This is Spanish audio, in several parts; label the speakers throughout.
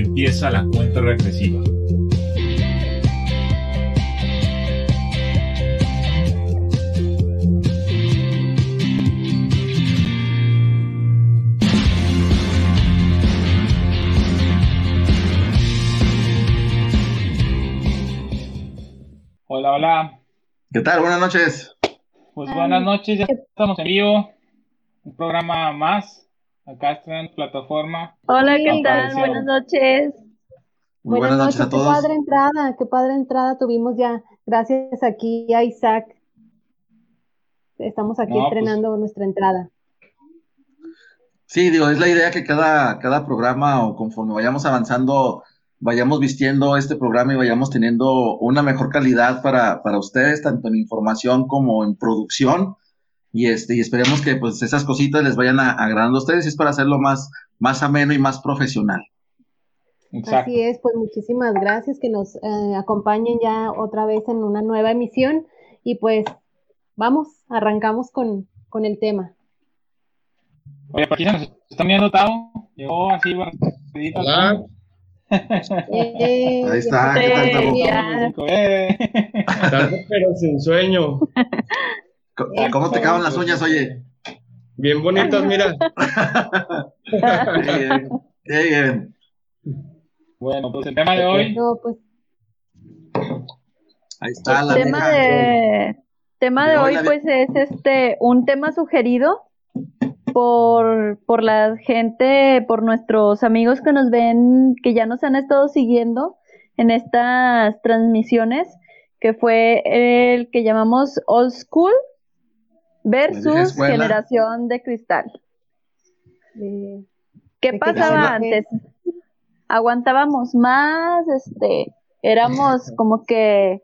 Speaker 1: empieza la cuenta regresiva.
Speaker 2: Hola, hola.
Speaker 3: ¿Qué tal? Buenas noches.
Speaker 2: Pues buenas noches, ya estamos en vivo. Un programa más. Acá está en plataforma.
Speaker 4: Hola, ¿qué tal? Buenas noches.
Speaker 3: Muy buenas, noches, a todos.
Speaker 4: Qué padre entrada, qué padre entrada tuvimos ya. Gracias aquí a Isaac. Estamos aquí
Speaker 2: No, pues-
Speaker 4: estrenando nuestra entrada.
Speaker 3: Sí, digo, es la idea que cada, cada programa o conforme vayamos avanzando, vayamos vistiendo este programa y vayamos teniendo una mejor calidad para, para ustedes, tanto en información como en producción. Y este, y esperemos que pues esas cositas les vayan a- agradando a ustedes y es para hacerlo más, más ameno y más profesional.
Speaker 2: Exacto.
Speaker 4: Así es, pues muchísimas gracias que nos eh, acompañen ya otra vez en una nueva emisión. Y pues vamos, arrancamos con, con el tema.
Speaker 2: Oye, por aquí se nos está viendo Tao. Llegó así, bueno.
Speaker 4: Eh,
Speaker 3: Ahí está, ¿qué tal, Tabo?
Speaker 4: ya.
Speaker 2: Eh.
Speaker 5: Tarde pero sin sueño.
Speaker 3: ¿Cómo te acaban las uñas, oye?
Speaker 5: Bien bonitas, mira.
Speaker 3: Bien, bien.
Speaker 2: Bueno, pues el tema de hoy,
Speaker 4: No, pues
Speaker 3: Ahí está la
Speaker 6: tema de tema de
Speaker 3: De
Speaker 6: hoy
Speaker 3: hoy la-
Speaker 6: pues es este un tema sugerido por por la gente, por nuestros amigos que nos ven, que ya nos han estado siguiendo en estas transmisiones, que fue el que llamamos Old School versus
Speaker 3: escuela.
Speaker 6: Generación de Cristal. ¿Qué
Speaker 4: ¿De qué
Speaker 6: pasaba antes? Aguantábamos más, este, éramos como que,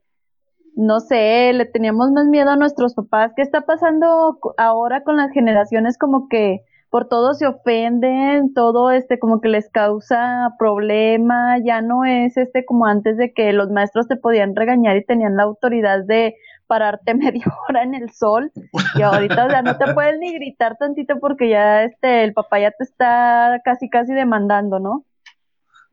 Speaker 6: no sé, le teníamos más miedo a nuestros papás. ¿Qué está pasando ahora con las generaciones? Como que por todo se ofenden, todo este como que les causa problema, ya no es este como antes de que los maestros te podían regañar y tenían la autoridad de pararte media hora en el sol y ahorita, o sea, no te puedes ni gritar tantito porque ya este, el papá ya te está casi casi demandando, ¿no?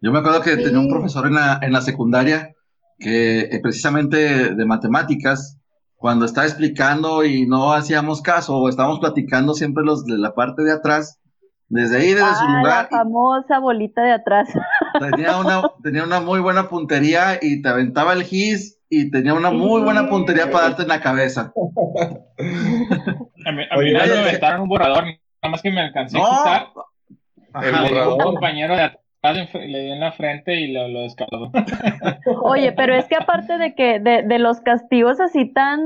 Speaker 3: Yo me acuerdo que
Speaker 4: Sí.
Speaker 3: tenía un profesor en la, en la secundaria que eh, precisamente de matemáticas, cuando estaba explicando y no hacíamos caso o estábamos platicando siempre los de la parte de atrás, desde ahí, desde su
Speaker 6: Ah,
Speaker 3: lugar,
Speaker 6: la famosa bolita de atrás.
Speaker 3: tenía una, tenía una muy buena puntería y te aventaba el gis y tenía una muy buena puntería para darte en la cabeza.
Speaker 2: a mí, a mí
Speaker 5: Oye,
Speaker 2: me aventaron un borrador, nada más que me alcancé a quitar.
Speaker 5: El
Speaker 3: Ajá,
Speaker 2: Le dio un
Speaker 5: borrador.
Speaker 2: compañero de le dio en la frente y lo, lo descaló.
Speaker 6: Oye, pero es que aparte de que de, de los castigos así tan,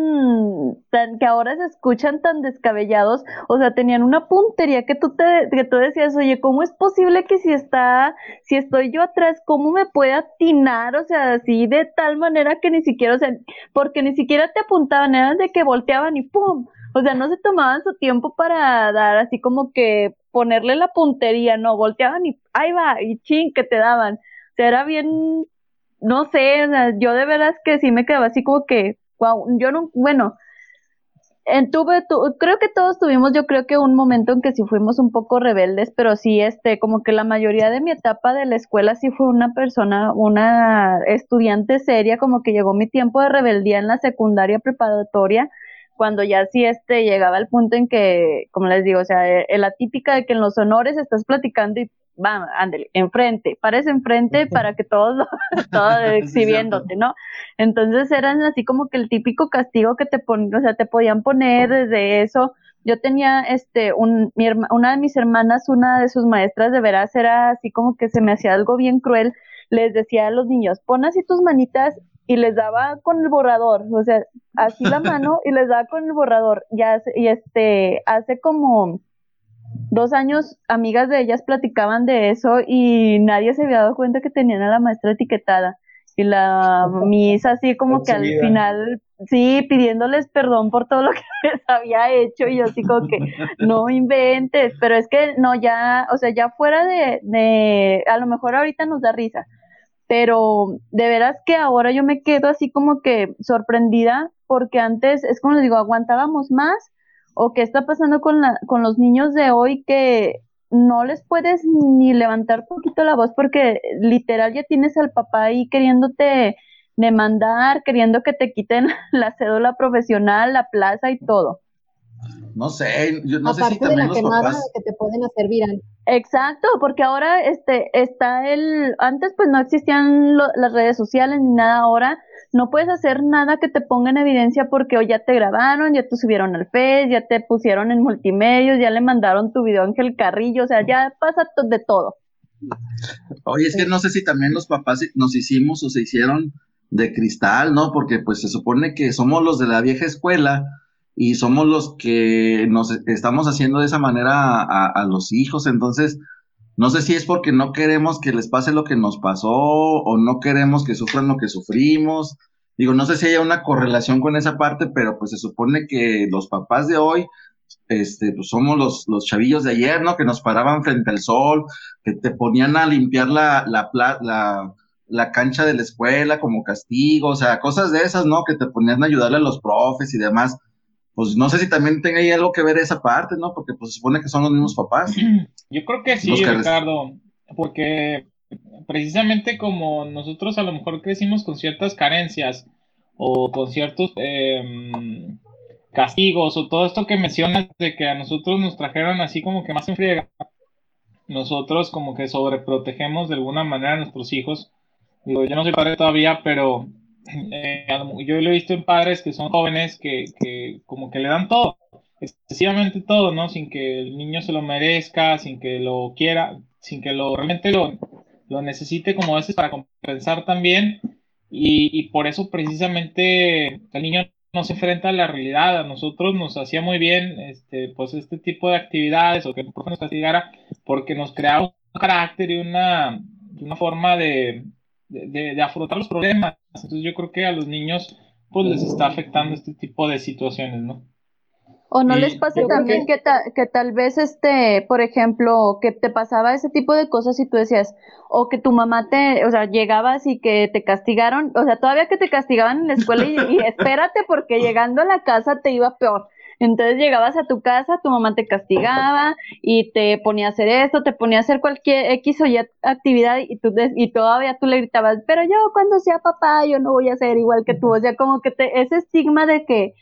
Speaker 6: tan que ahora se escuchan tan descabellados, o sea, tenían una puntería que tú te que tú decías, "Oye, ¿cómo es posible que si está si estoy yo atrás, cómo me puede atinar?" O sea, así de tal manera que ni siquiera, o sea, porque ni siquiera te apuntaban, eran de que volteaban y pum. O sea, no se tomaban su tiempo para dar así como que ponerle la puntería, no, volteaban y ahí va, y chin, que te daban. O sea, era bien, no sé, o sea, yo de veras que sí me quedaba así como que, wow, yo no, bueno, en tuve, tu- creo que todos tuvimos, yo creo que un momento en que sí fuimos un poco rebeldes, pero sí, este, como que la mayoría de mi etapa de la escuela sí fue una persona, una estudiante seria, como que llegó mi tiempo de rebeldía en la secundaria preparatoria, cuando ya sí, este, llegaba el punto en que, como les digo, o sea, eh, la típica de que en los honores estás platicando y va, ándale, enfrente, pares enfrente para que todos, lo- todo exhibiéndote, ¿no? Entonces eran así como que el típico castigo que te pon, o sea, te podían poner desde eso. Yo tenía, este, un, mi herma- una de mis hermanas, una de sus maestras de veras era así como que se me hacía algo bien cruel. Les decía a los niños, pon así tus manitas y les daba con el borrador, o sea, así la mano y les daba con el borrador. Ya, hace- y este, hace como dos años, amigas de ellas platicaban de eso y nadie se había dado cuenta que tenían a la maestra etiquetada. Y la misa así como que al final, sí, pidiéndoles perdón por todo lo que les había hecho y yo así como que no inventes, pero es que no, ya, o sea, ya fuera de, de, a lo mejor ahorita nos da risa, pero de veras que ahora yo me quedo así como que sorprendida porque antes, es como les digo, aguantábamos más o qué está pasando con, la, con los niños de hoy que no les puedes ni levantar poquito la voz porque literal ya tienes al papá ahí queriéndote demandar, queriendo que te quiten la cédula profesional, la plaza y todo.
Speaker 3: No sé, yo no sé
Speaker 4: Aparte
Speaker 3: si también
Speaker 4: de la
Speaker 3: los
Speaker 4: quemada
Speaker 3: papás.
Speaker 4: que te pueden hacer viral.
Speaker 6: Exacto, porque ahora este está el antes pues no existían lo- las redes sociales ni nada ahora no puedes hacer nada que te ponga en evidencia porque o ya te grabaron, ya te subieron al Face, ya te pusieron en multimedios, ya le mandaron tu video a Ángel Carrillo, o sea, ya pasa to- de todo.
Speaker 3: Oye, es que no sé si también los papás nos hicimos o se hicieron de cristal, ¿no? Porque pues se supone que somos los de la vieja escuela y somos los que nos estamos haciendo de esa manera a, los hijos. Entonces, no sé si es porque no queremos que les pase lo que nos pasó o no queremos que sufran lo que sufrimos. Digo, no sé si haya una correlación con esa parte, pero pues se supone que los papás de hoy, este, pues somos los, los chavillos de ayer, ¿no? Que nos paraban frente al sol, que te ponían a limpiar la, la, la, la cancha de la escuela como castigo, o sea, cosas de esas, ¿no? Que te ponían a ayudarle a los profes y demás. Pues no sé si también tenga ahí algo que ver esa parte, ¿no? Porque pues se supone que son los mismos papás.
Speaker 2: Yo creo que sí,
Speaker 3: que
Speaker 2: Ricardo, porque precisamente como nosotros a lo mejor crecimos con ciertas carencias o con ciertos em, castigos o todo esto que mencionas de que a nosotros nos trajeron así como que más en friega, nosotros como que sobreprotegemos de alguna manera a nuestros hijos. Digo, yo no soy padre todavía, pero eh, yo lo he visto en padres que son jóvenes que, que como que le dan todo excesivamente todo, ¿no? Sin que el niño se lo merezca, sin que lo quiera, sin que lo realmente lo, lo necesite como a veces para compensar también. Y, y por eso precisamente el niño no se enfrenta a la realidad. A nosotros nos hacía muy bien este, pues este tipo de actividades o que el profe nos castigara porque nos creaba un carácter y una, una forma de, de, de- afrontar los problemas. Entonces yo creo que a los niños pues les está afectando este tipo de situaciones, ¿no?
Speaker 6: O no
Speaker 2: Y
Speaker 6: les pasa también que, ta- que tal vez, este, por ejemplo, que te pasaba ese tipo de cosas y tú decías, o que tu mamá te, o sea, llegabas y que te castigaron, o sea, todavía que te castigaban en la escuela y, y espérate porque llegando a la casa te iba peor. Entonces llegabas a tu casa, tu mamá te castigaba y te ponía a hacer esto, te ponía a hacer cualquier X o Y actividad y, tú y todavía tú le gritabas, pero yo cuando sea papá yo no voy a ser igual que tú. O sea, como que te, ese estigma de que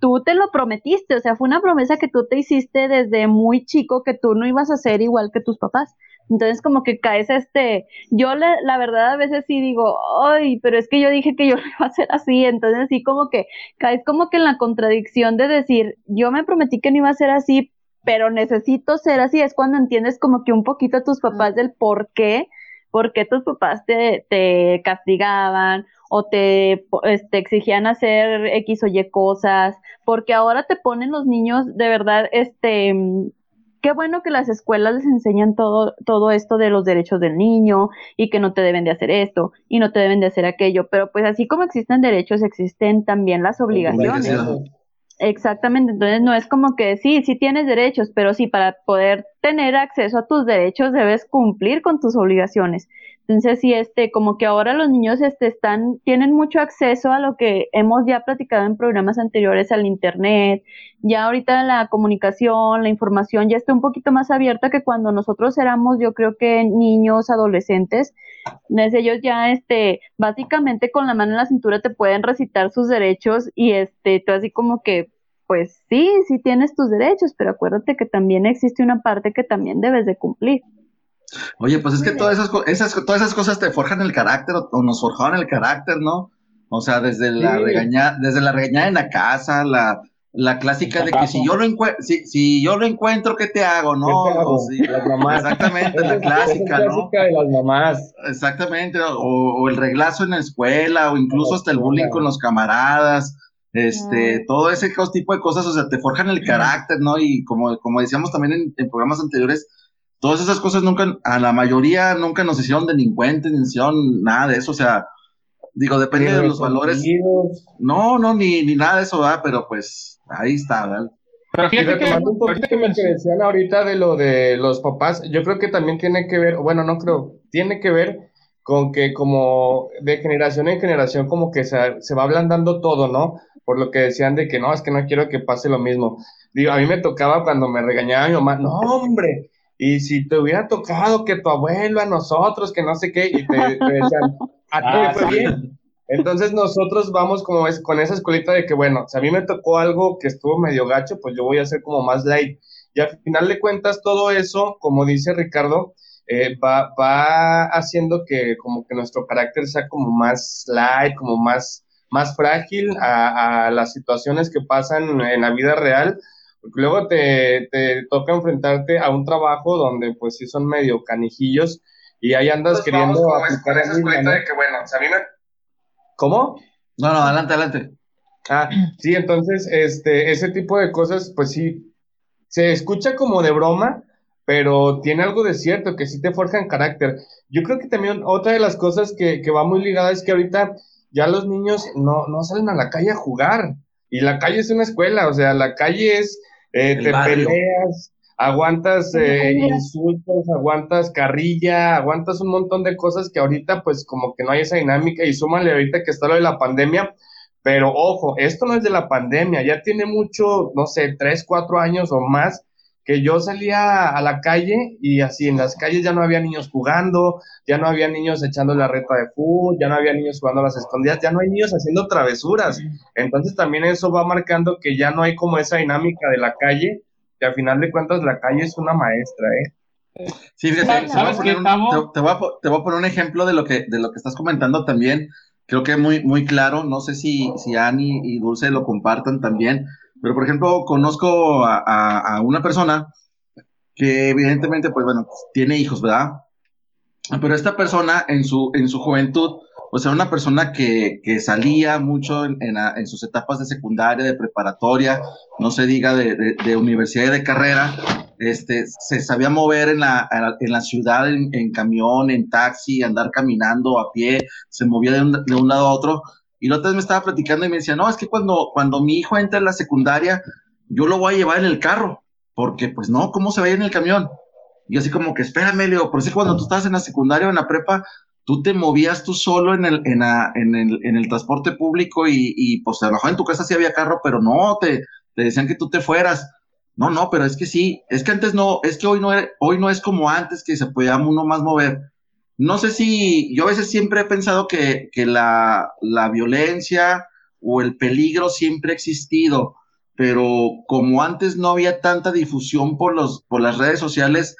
Speaker 6: tú te lo prometiste, o sea, fue una promesa que tú te hiciste desde muy chico que tú no ibas a ser igual que tus papás. Entonces como que caes este, yo la, la verdad a veces sí digo, ay, pero es que yo dije que yo no iba a ser así, entonces sí como que caes como que en la contradicción de decir, yo me prometí que no iba a ser así, pero necesito ser así, es cuando entiendes como que un poquito a tus papás del por qué, por qué tus papás te, te castigaban o te po- este, exigían hacer X o Y cosas, porque ahora te ponen los niños, de verdad, este, qué bueno que las escuelas les enseñan todo, todo esto de los derechos del niño y que no te deben de hacer esto y no te deben de hacer aquello, pero pues así como existen derechos, existen también las obligaciones. Exactamente, entonces no es como que sí, sí tienes derechos, pero sí, para poder tener acceso a tus derechos debes cumplir con tus obligaciones. Entonces, sí, este, como que ahora los niños este, están, tienen mucho acceso a lo que hemos ya platicado en programas anteriores, al internet, ya ahorita la comunicación, la información ya está un poquito más abierta que cuando nosotros éramos, yo creo que niños, adolescentes, entonces ellos ya, este, básicamente con la mano en la cintura te pueden recitar sus derechos y este, tú así como que, pues sí, sí tienes tus derechos, pero acuérdate que también existe una parte que también debes de cumplir.
Speaker 3: Oye, pues es que todas esas, co- esas, todas esas cosas te forjan el carácter o, o nos forjaron el carácter, ¿no? O sea, desde la
Speaker 5: Sí.
Speaker 3: regañada, desde la regañada en la casa, la, la clásica de que si yo lo encuentro, si, si yo lo encuentro, ¿qué te hago, no?
Speaker 5: ¿Qué te hago? Las mamás.
Speaker 3: Exactamente, la clásica,
Speaker 5: es
Speaker 3: ¿no?
Speaker 5: clásica de las mamás.
Speaker 3: Exactamente, o, o el reglazo en la escuela, o incluso hasta el bullying con los camaradas, este, todo ese tipo de cosas, o sea, te forjan el carácter, ¿no? Y como, como decíamos también en, en programas anteriores, todas esas cosas nunca, a la mayoría nunca nos hicieron delincuentes, ni nos hicieron nada de eso, o sea, digo, depende de los valores. No, no, ni, ni nada de eso, ¿verdad? Pero pues ahí está, ¿verdad?
Speaker 2: Pero
Speaker 5: Y
Speaker 2: fíjate que,
Speaker 5: un poquito
Speaker 2: que menc-
Speaker 5: decían ahorita de lo de los papás, yo creo que también tiene que ver, bueno, no creo, tiene que ver con que como de generación en generación como que se, se va ablandando todo, ¿no? Por lo que decían de que no, es que no quiero que pase lo mismo. Digo, a mí me tocaba cuando me regañaba mi mamá, no, hombre, y si te hubiera tocado que tu abuelo a nosotros, que no sé qué, y te, decían, a ti
Speaker 2: Ah,
Speaker 5: fue
Speaker 2: sí.
Speaker 5: bien. Entonces nosotros vamos como es, con esa escuelita de que, bueno, si a mí me tocó algo que estuvo medio gacho, pues yo voy a hacer como más light. Y al final de cuentas, todo eso, como dice Ricardo, eh, va, va haciendo que como que nuestro carácter sea como más light, como más, más frágil a, a las situaciones que pasan en la vida real, porque luego te, te toca enfrentarte a un trabajo donde pues sí son medio canijillos y ahí andas
Speaker 3: Entonces, vamos
Speaker 5: queriendo aplicar
Speaker 3: de que, bueno, si a mí me-
Speaker 5: ¿Cómo?
Speaker 3: No, no, adelante, adelante.
Speaker 5: Ah, sí, entonces, este, ese tipo de cosas, pues sí, se escucha como de broma, pero tiene algo de cierto, que sí te forjan carácter. Yo creo que también otra de las cosas que, que va muy ligada es que ahorita ya los niños no, no salen a la calle a jugar, y la calle es una escuela, o sea, la calle es, eh, te
Speaker 3: barrio.
Speaker 5: peleas, aguantas eh, insultos, aguantas carrilla, aguantas un montón de cosas que ahorita pues como que no hay esa dinámica y súmale ahorita que está lo de la pandemia, pero ojo, esto no es de la pandemia, ya tiene mucho, no sé, tres, cuatro años o más que yo salía a la calle y así en las calles ya no había niños jugando, ya no había niños echando la reta de fútbol, ya no había niños jugando a las escondidas, ya no hay niños haciendo travesuras. Entonces también eso va marcando que ya no hay como esa dinámica de la calle, que al final de cuentas la calle es una maestra, ¿eh?
Speaker 3: Sí, fíjate,
Speaker 2: ¿Sabes
Speaker 3: te voy a
Speaker 2: qué,
Speaker 3: poner un-
Speaker 2: Tavo?
Speaker 3: te- te voy a te voy a poner un ejemplo de lo que, de lo que estás comentando también. Creo que muy, muy claro. No sé si, si Ani y Dulce lo compartan también. Pero, por ejemplo, conozco a, una persona que evidentemente, pues bueno, tiene hijos, ¿verdad? Pero esta persona en su, en su juventud, pues era una persona que, que salía mucho en, en, sus etapas de secundaria, de preparatoria, no se diga de, de- universidad y de carrera, este, se sabía mover en la- en la ciudad en, en camión, en taxi, andar caminando a pie, se movía de un, de un lado a otro. Y la otra vez me estaba platicando y me decía, no, es que cuando, cuando mi hijo entra en la secundaria, yo lo voy a llevar en el carro, porque pues no, ¿cómo se va a ir en el camión? Y así como que, espérame, Leo, por eso cuando tú estabas en la secundaria o en la prepa, tú te movías tú solo en el, en la- en el, en el transporte público y, y pues a lo mejor en tu casa sí había carro, pero no, te, te decían que tú te fueras. No, no, pero es que sí, es que antes no, es que hoy no, hoy no es como antes que se podía uno más mover. No sé si, yo a veces siempre he pensado que, que la, la violencia o el peligro siempre ha existido, pero como antes no había tanta difusión por, los, por las redes sociales,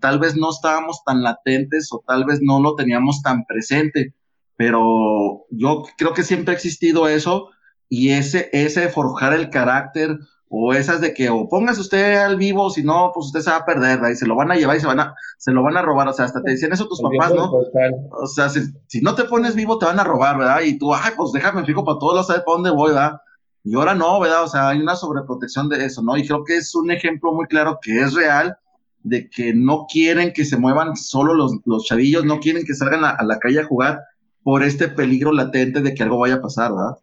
Speaker 3: tal vez no estábamos tan latentes o tal vez no lo teníamos tan presente, pero yo creo que siempre ha existido eso y ese, ese forjar el carácter o esas de que o póngase usted al vivo, si no, pues usted se va a perder, ¿verdad? y se lo van a llevar y se van a, se lo van a robar, o sea, hasta te decían eso tus papás, ¿no? O sea, si, si no te pones vivo te van a robar, ¿verdad? Y tú, ay, pues déjame fijo para todos los saber para dónde voy, ¿verdad? Y ahora no, ¿verdad? O sea, hay una sobreprotección de eso, ¿no? Y creo que es un ejemplo muy claro que es real de que no quieren que se muevan solo los, los chavillos, no quieren que salgan a, a la calle a jugar por este peligro latente de que algo vaya a pasar, ¿verdad?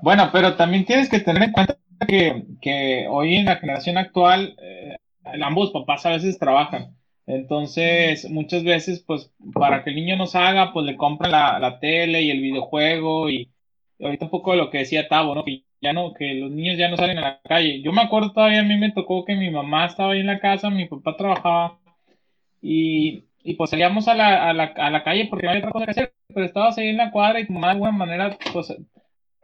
Speaker 2: Bueno, pero también tienes que tener en cuenta que, hoy en la generación actual eh, ambos papás a veces trabajan. Entonces, muchas veces, pues, para que el niño no salga, pues le compran la, la tele y el videojuego y, ahorita un poco de lo que decía Tavo, ¿no? Que ya no, que los niños ya no salen a la calle. Yo me acuerdo todavía, a mí me tocó que mi mamá estaba ahí en la casa, mi papá trabajaba y, y pues salíamos a la, a la, a la calle porque no había otra cosa que hacer, pero estabas ahí en la cuadra y de alguna manera, pues,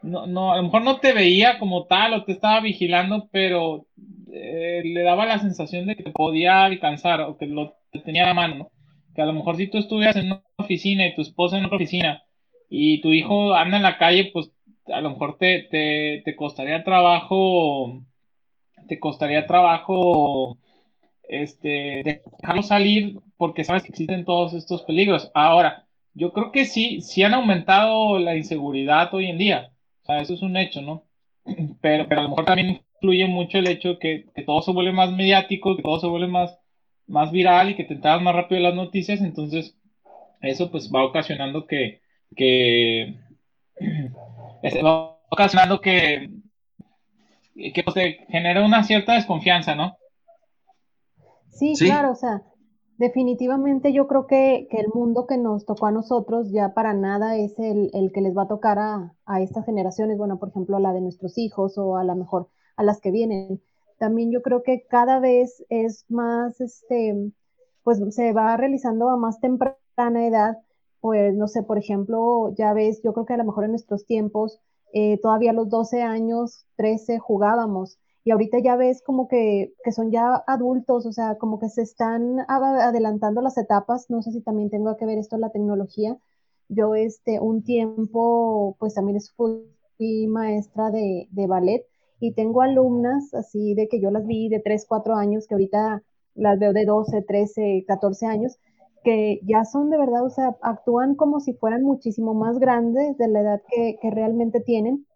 Speaker 2: no, no, a lo mejor no te veía como tal o te estaba vigilando, pero eh, le daba la sensación de que te podía alcanzar o que lo te tenía a la mano, ¿no? Que a lo mejor si tú estuvieras en una oficina y tu esposa en otra oficina y tu hijo anda en la calle, pues a lo mejor te, te, te costaría trabajo, te costaría trabajo este, dejarlo salir porque sabes que existen todos estos peligros. Ahora, yo creo que sí, sí han aumentado la inseguridad hoy en día. O sea, eso es un hecho, ¿no? Pero, pero a lo mejor también influye mucho el hecho que, que todo se vuelve más mediático, que todo se vuelve más, más viral y que te enteras más rápido de las noticias. Entonces, eso pues va ocasionando que, que va ocasionando que, que pues, genera una cierta desconfianza, ¿no?
Speaker 4: Sí,
Speaker 3: Sí.
Speaker 4: claro, o sea, definitivamente yo creo que, que el mundo que nos tocó a nosotros ya para nada es el, el que les va a tocar a, a estas generaciones, bueno, por ejemplo, la de nuestros hijos o a lo mejor a las que vienen. también yo creo que cada vez es más, este, pues se va realizando a más temprana edad, pues no sé, por ejemplo, ya ves, yo creo que a lo mejor en nuestros tiempos, eh, todavía a los 12 años, 13 jugábamos. Y ahorita ya ves como que, que son ya adultos, o sea, como que se están adelantando las etapas. No sé si también tengo que ver esto la tecnología. Yo, este, un tiempo, pues también fui maestra de, ballet y tengo alumnas así de que yo las vi de 3, 4 años, que ahorita las veo de 12, 13, 14 años, que ya son de verdad, o sea, actúan como si fueran muchísimo más grandes de la edad que realmente tienen.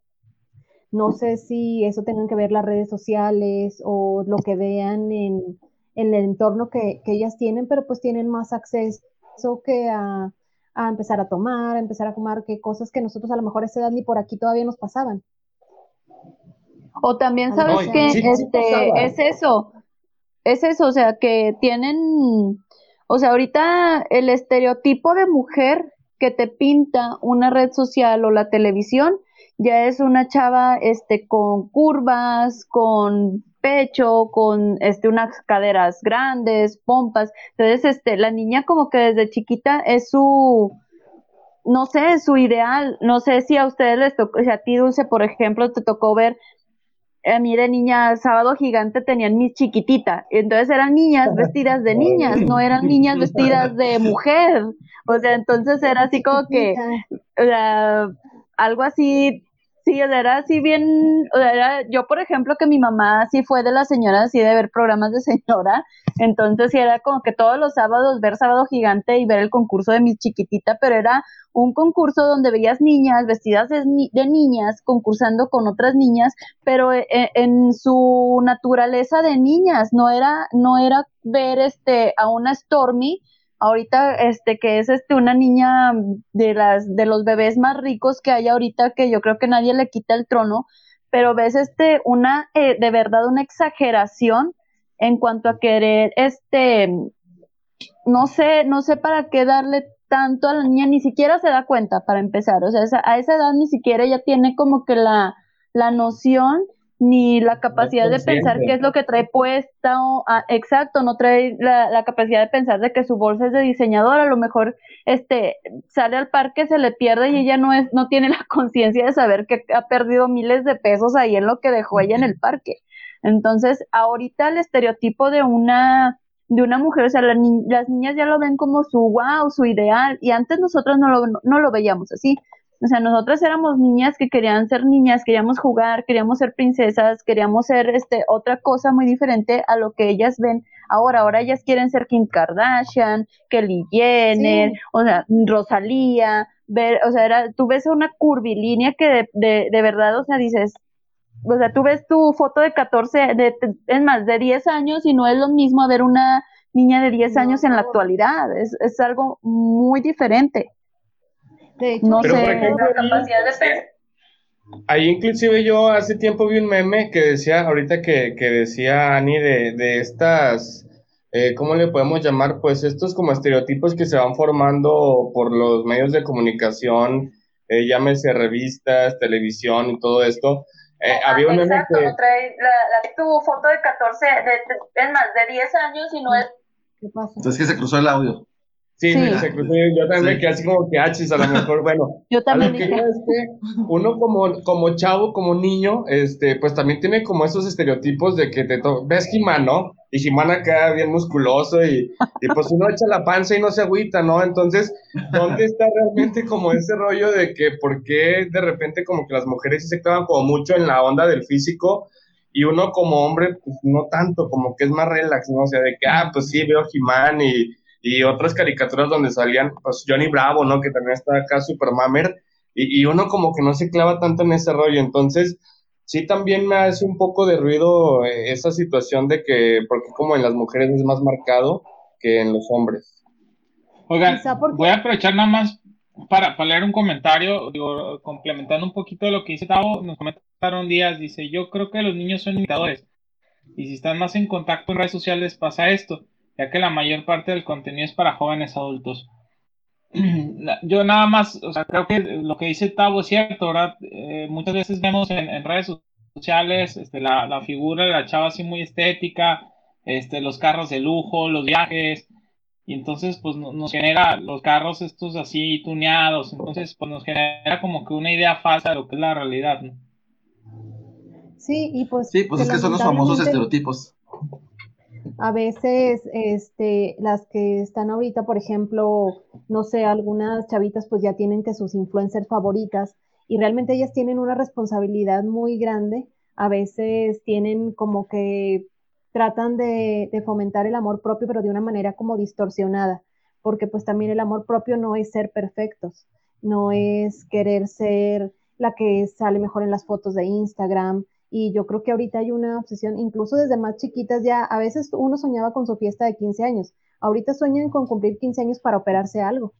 Speaker 4: No sé si eso tengan que ver las redes sociales o lo que vean en, en el entorno que, que, ellas tienen, pero pues tienen más acceso que a, a, empezar a tomar, a empezar a fumar, que cosas que nosotros a lo mejor a esa edad ni por aquí todavía nos pasaban.
Speaker 6: O también sabes que este es eso, es eso, o sea, que tienen, o sea, ahorita el estereotipo de mujer que te pinta una red social o la televisión ya es una chava este con curvas, con pecho, con este unas caderas grandes, pompas. Entonces, este la niña como que desde chiquita es su no sé, su ideal. No sé si a ustedes les tocó, si a ti Dulce, por ejemplo, te tocó ver a mí de niña, sábado gigante tenían mis chiquitita, entonces eran niñas vestidas de niñas, no eran niñas vestidas de mujer, o sea, entonces era así como que, o sea, algo así, sí, era así bien, era, yo por ejemplo que mi mamá sí fue de las señoras así de ver programas de señora, entonces sí era como que todos los sábados ver sábado gigante y ver el concurso de mi chiquitita, pero era un concurso donde veías niñas vestidas de, niñas concursando con otras niñas, pero eh, eh, en su naturaleza de niñas, no era, no era ver este a una Stormy, ahorita este que es este una niña de las de los bebés más ricos que hay ahorita que yo creo que nadie le quita el trono, pero ves este una eh, de verdad una exageración en cuanto a querer este no sé, no sé para qué darle tanto a la niña, ni siquiera se da cuenta para empezar, o sea, a esa edad ni siquiera ella tiene como que la, la noción ni la capacidad de pensar qué es lo que trae puesta, o, ah, exacto, no trae la, la, capacidad de pensar de que su bolsa es de diseñador, a lo mejor este sale al parque, se le pierde y ella no es, no tiene la conciencia de saber que ha perdido miles de pesos ahí en lo que dejó ella en el parque. Entonces, ahorita el estereotipo de una de una mujer, o sea, las niñas ya lo ven como su wow, su ideal, y antes nosotros no lo, no lo veíamos así. O sea, nosotras éramos niñas que querían ser niñas, queríamos jugar, queríamos ser princesas, queríamos ser este otra cosa muy diferente a lo que ellas ven ahora. Ahora ellas quieren ser Kim Kardashian, Kelly Jenner, o sea, Rosalía, ver, o sea, era, tú ves una curvilínea que de, de, de verdad, o sea, dices, o sea, tú ves tu foto de 14, de, es más, de 10 años y no es lo mismo ver una niña de 10 años en la actualidad, es, es algo muy diferente. No sé, la capacidad de
Speaker 5: Ahí inclusive yo hace tiempo vi un meme que decía, ahorita que, que decía Ani de, de estas, eh, ¿cómo le podemos llamar? Pues estos como estereotipos que se van formando por los medios de comunicación, eh, llámese revistas, televisión y todo esto, eh, había un
Speaker 6: Exacto, que... trae la, tu foto de 14, de, es más, de 10 años y no es...
Speaker 3: ¿Qué pasa? Entonces que se cruzó el audio.
Speaker 5: Sí, se cruzó, yo también me quedé así como que achis, ah, a lo mejor, bueno.
Speaker 6: yo también
Speaker 5: que es que uno como, como chavo, como niño, este, pues también tiene como esos estereotipos de que te ves Jimán, ¿no? Y Jimán acá bien musculoso y, y pues uno echa la panza y no se agüita, ¿no? Entonces, ¿dónde está realmente como ese rollo de que por qué de repente como que las mujeres se clavan como mucho en la onda del físico? y uno como hombre, pues no tanto, como que es más relax, ¿no? O sea, de que, ah, pues sí, veo Jimán y, y otras caricaturas donde salían, pues Johnny Bravo, ¿no? Que también está acá, Super Mamer, y, y, uno como que no se clava tanto en ese rollo, entonces sí también me hace un poco de ruido eh, esa situación de que, porque como en las mujeres es más marcado que en los hombres.
Speaker 2: Oigan, voy a aprovechar nada más para, para leer un comentario, digo, complementando un poquito lo que dice Tavo, nos comentaron días, dice, yo creo que los niños son imitadores, y si están más en contacto en redes sociales pasa esto ya que la mayor parte del contenido es para jóvenes adultos. Yo nada más, o sea, creo que lo que dice Tavo es cierto, ¿verdad? Eh, muchas veces vemos en, redes sociales, este, la, la figura de la chava así muy estética, este, los carros de lujo, los viajes, y entonces pues nos genera los carros estos así tuneados, entonces pues nos genera como que una idea falsa de lo que es la realidad, ¿no?
Speaker 4: Sí, y pues...
Speaker 3: Sí, pues es que son los famosos estereotipos.
Speaker 4: A veces, este, las que están ahorita, por ejemplo, no sé, algunas chavitas pues ya tienen que sus influencers favoritas y realmente ellas tienen una responsabilidad muy grande. A veces tienen como que tratan de, de fomentar el amor propio, pero de una manera como distorsionada, porque pues también el amor propio no es ser perfectos, no es querer ser la que sale mejor en las fotos de Instagram, y yo creo que ahorita hay una obsesión, incluso desde más chiquitas ya, a veces uno soñaba con su fiesta de 15 años, ahorita sueñan con cumplir 15 años para operarse algo.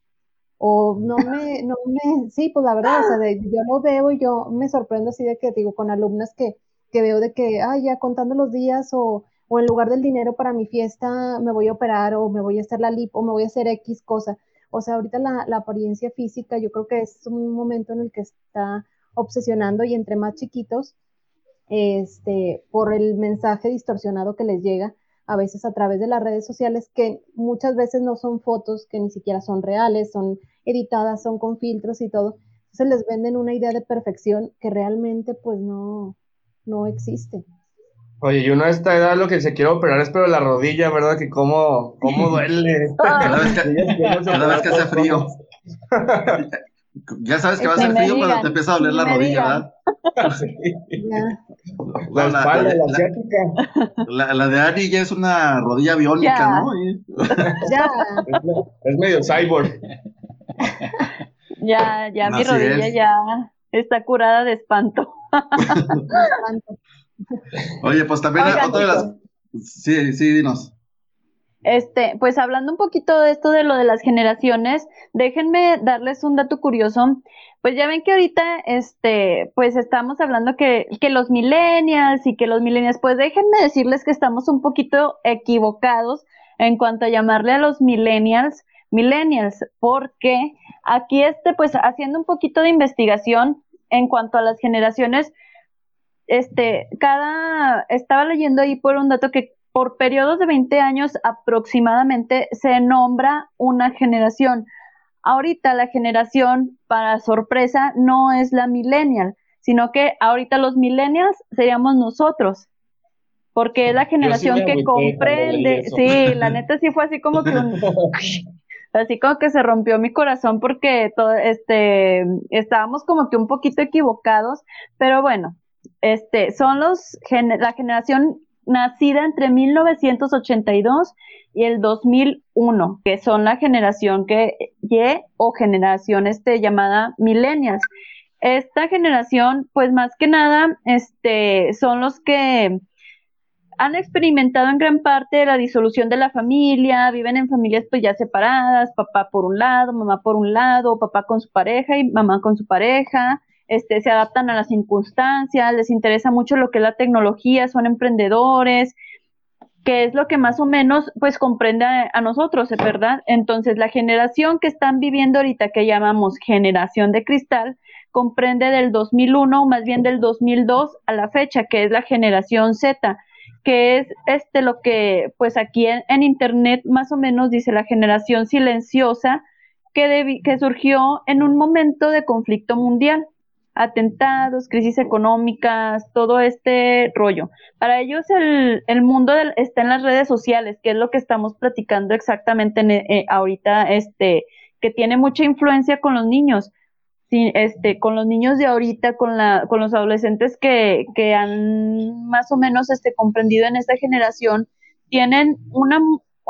Speaker 4: O no me, no me, sí, pues la verdad, o sea, yo lo veo y yo me sorprendo así de que digo, con alumnas que, que veo de que, ay, ya contando los días o, o en lugar del dinero para mi fiesta me voy a operar o me voy a hacer la lip o me voy a hacer X cosa. O sea, ahorita la, la apariencia física yo creo que es un momento en el que está obsesionando y entre más chiquitos, este, por el mensaje distorsionado que les llega a veces a través de las redes sociales, que muchas veces no son fotos que ni siquiera son reales, son editadas, son con filtros y todo. Entonces les venden una idea de perfección que realmente pues no, no existe.
Speaker 5: Oye, y uno a esta edad lo que se quiere operar es pero la rodilla, ¿verdad? Que cómo, cómo duele.
Speaker 3: cada vez que, cada vez que hace frío. Ya sabes que va a ser frío cuando te empieza a doler la rodilla, ¿verdad?
Speaker 5: La, espalda, la, asiática.
Speaker 3: La, la, de Ari ya es una rodilla biónica, ¿no?
Speaker 4: Ya.
Speaker 5: Es, medio cyborg.
Speaker 6: Ya, ya mi rodilla ya está curada de espanto.
Speaker 3: Oye, pues también otra de las... Sí, sí, dinos.
Speaker 6: Este, pues hablando un poquito de esto de lo de las generaciones, déjenme darles un dato curioso. Pues ya ven que ahorita, este, pues estamos hablando que, que los millennials y que los millennials, pues déjenme decirles que estamos un poquito equivocados en cuanto a llamarle a los millennials millennials, porque aquí, este, pues haciendo un poquito de investigación en cuanto a las generaciones, este, cada, estaba leyendo ahí por un dato que por periodos de 20 años aproximadamente se nombra una generación. Ahorita la generación, para sorpresa, no es la millennial, sino que ahorita los millennials seríamos nosotros, porque es la generación que comprende, sí, la neta sí fue así como que un, así como que se rompió mi corazón porque todo, este, estábamos como que un poquito equivocados, pero bueno, este, son los, la generación nacida entre 1982 y el 2001, que son la generación que o generación este, llamada millennials. Esta generación, pues más que nada, este, son los que han experimentado en gran parte la disolución de la familia, viven en familias pues ya separadas, papá por un lado, mamá por un lado, papá con su pareja y mamá con su pareja, este, se adaptan a las circunstancias, les interesa mucho lo que es la tecnología, son emprendedores, que es lo que más o menos pues comprende a, nosotros, ¿verdad? Entonces la generación que están viviendo ahorita, que llamamos generación de cristal, comprende del 2001, más bien del 2002 a la fecha, que es la generación Z, que es este lo que pues aquí en, internet más o menos dice la generación silenciosa que, que surgió en un momento de conflicto mundial atentados, crisis económicas, todo este rollo. Para ellos el, el mundo está en las redes sociales, que es lo que estamos platicando exactamente eh, ahorita, este, que tiene mucha influencia con los niños. Este, con los niños de ahorita, con, la, con los adolescentes que, que han más o menos este, comprendido en esta generación, tienen una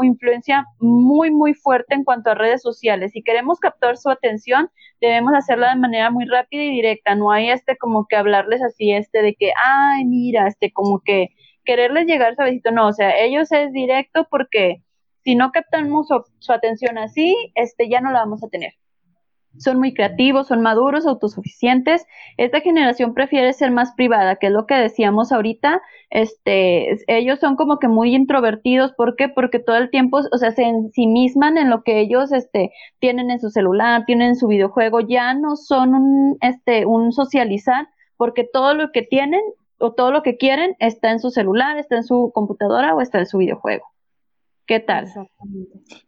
Speaker 6: influencia muy, muy fuerte en cuanto a redes sociales. Si queremos captar su atención, debemos hacerla de manera muy rápida y directa. No hay este como que hablarles así, este de que, ay, mira, este como que quererles llegar suavecito. No, o sea, ellos es directo porque si no captamos su atención así, este ya no la vamos a tener son muy creativos, son maduros, autosuficientes. Esta generación prefiere ser más privada, que es lo que decíamos ahorita. Este, ellos son como que muy introvertidos, ¿por qué? Porque todo el tiempo, o sea, se ensimisman en lo que ellos este tienen en su celular, tienen en su videojuego, ya no son un este un socializar, porque todo lo que tienen o todo lo que quieren está en su celular, está en su computadora o está en su videojuego. ¿Qué tal?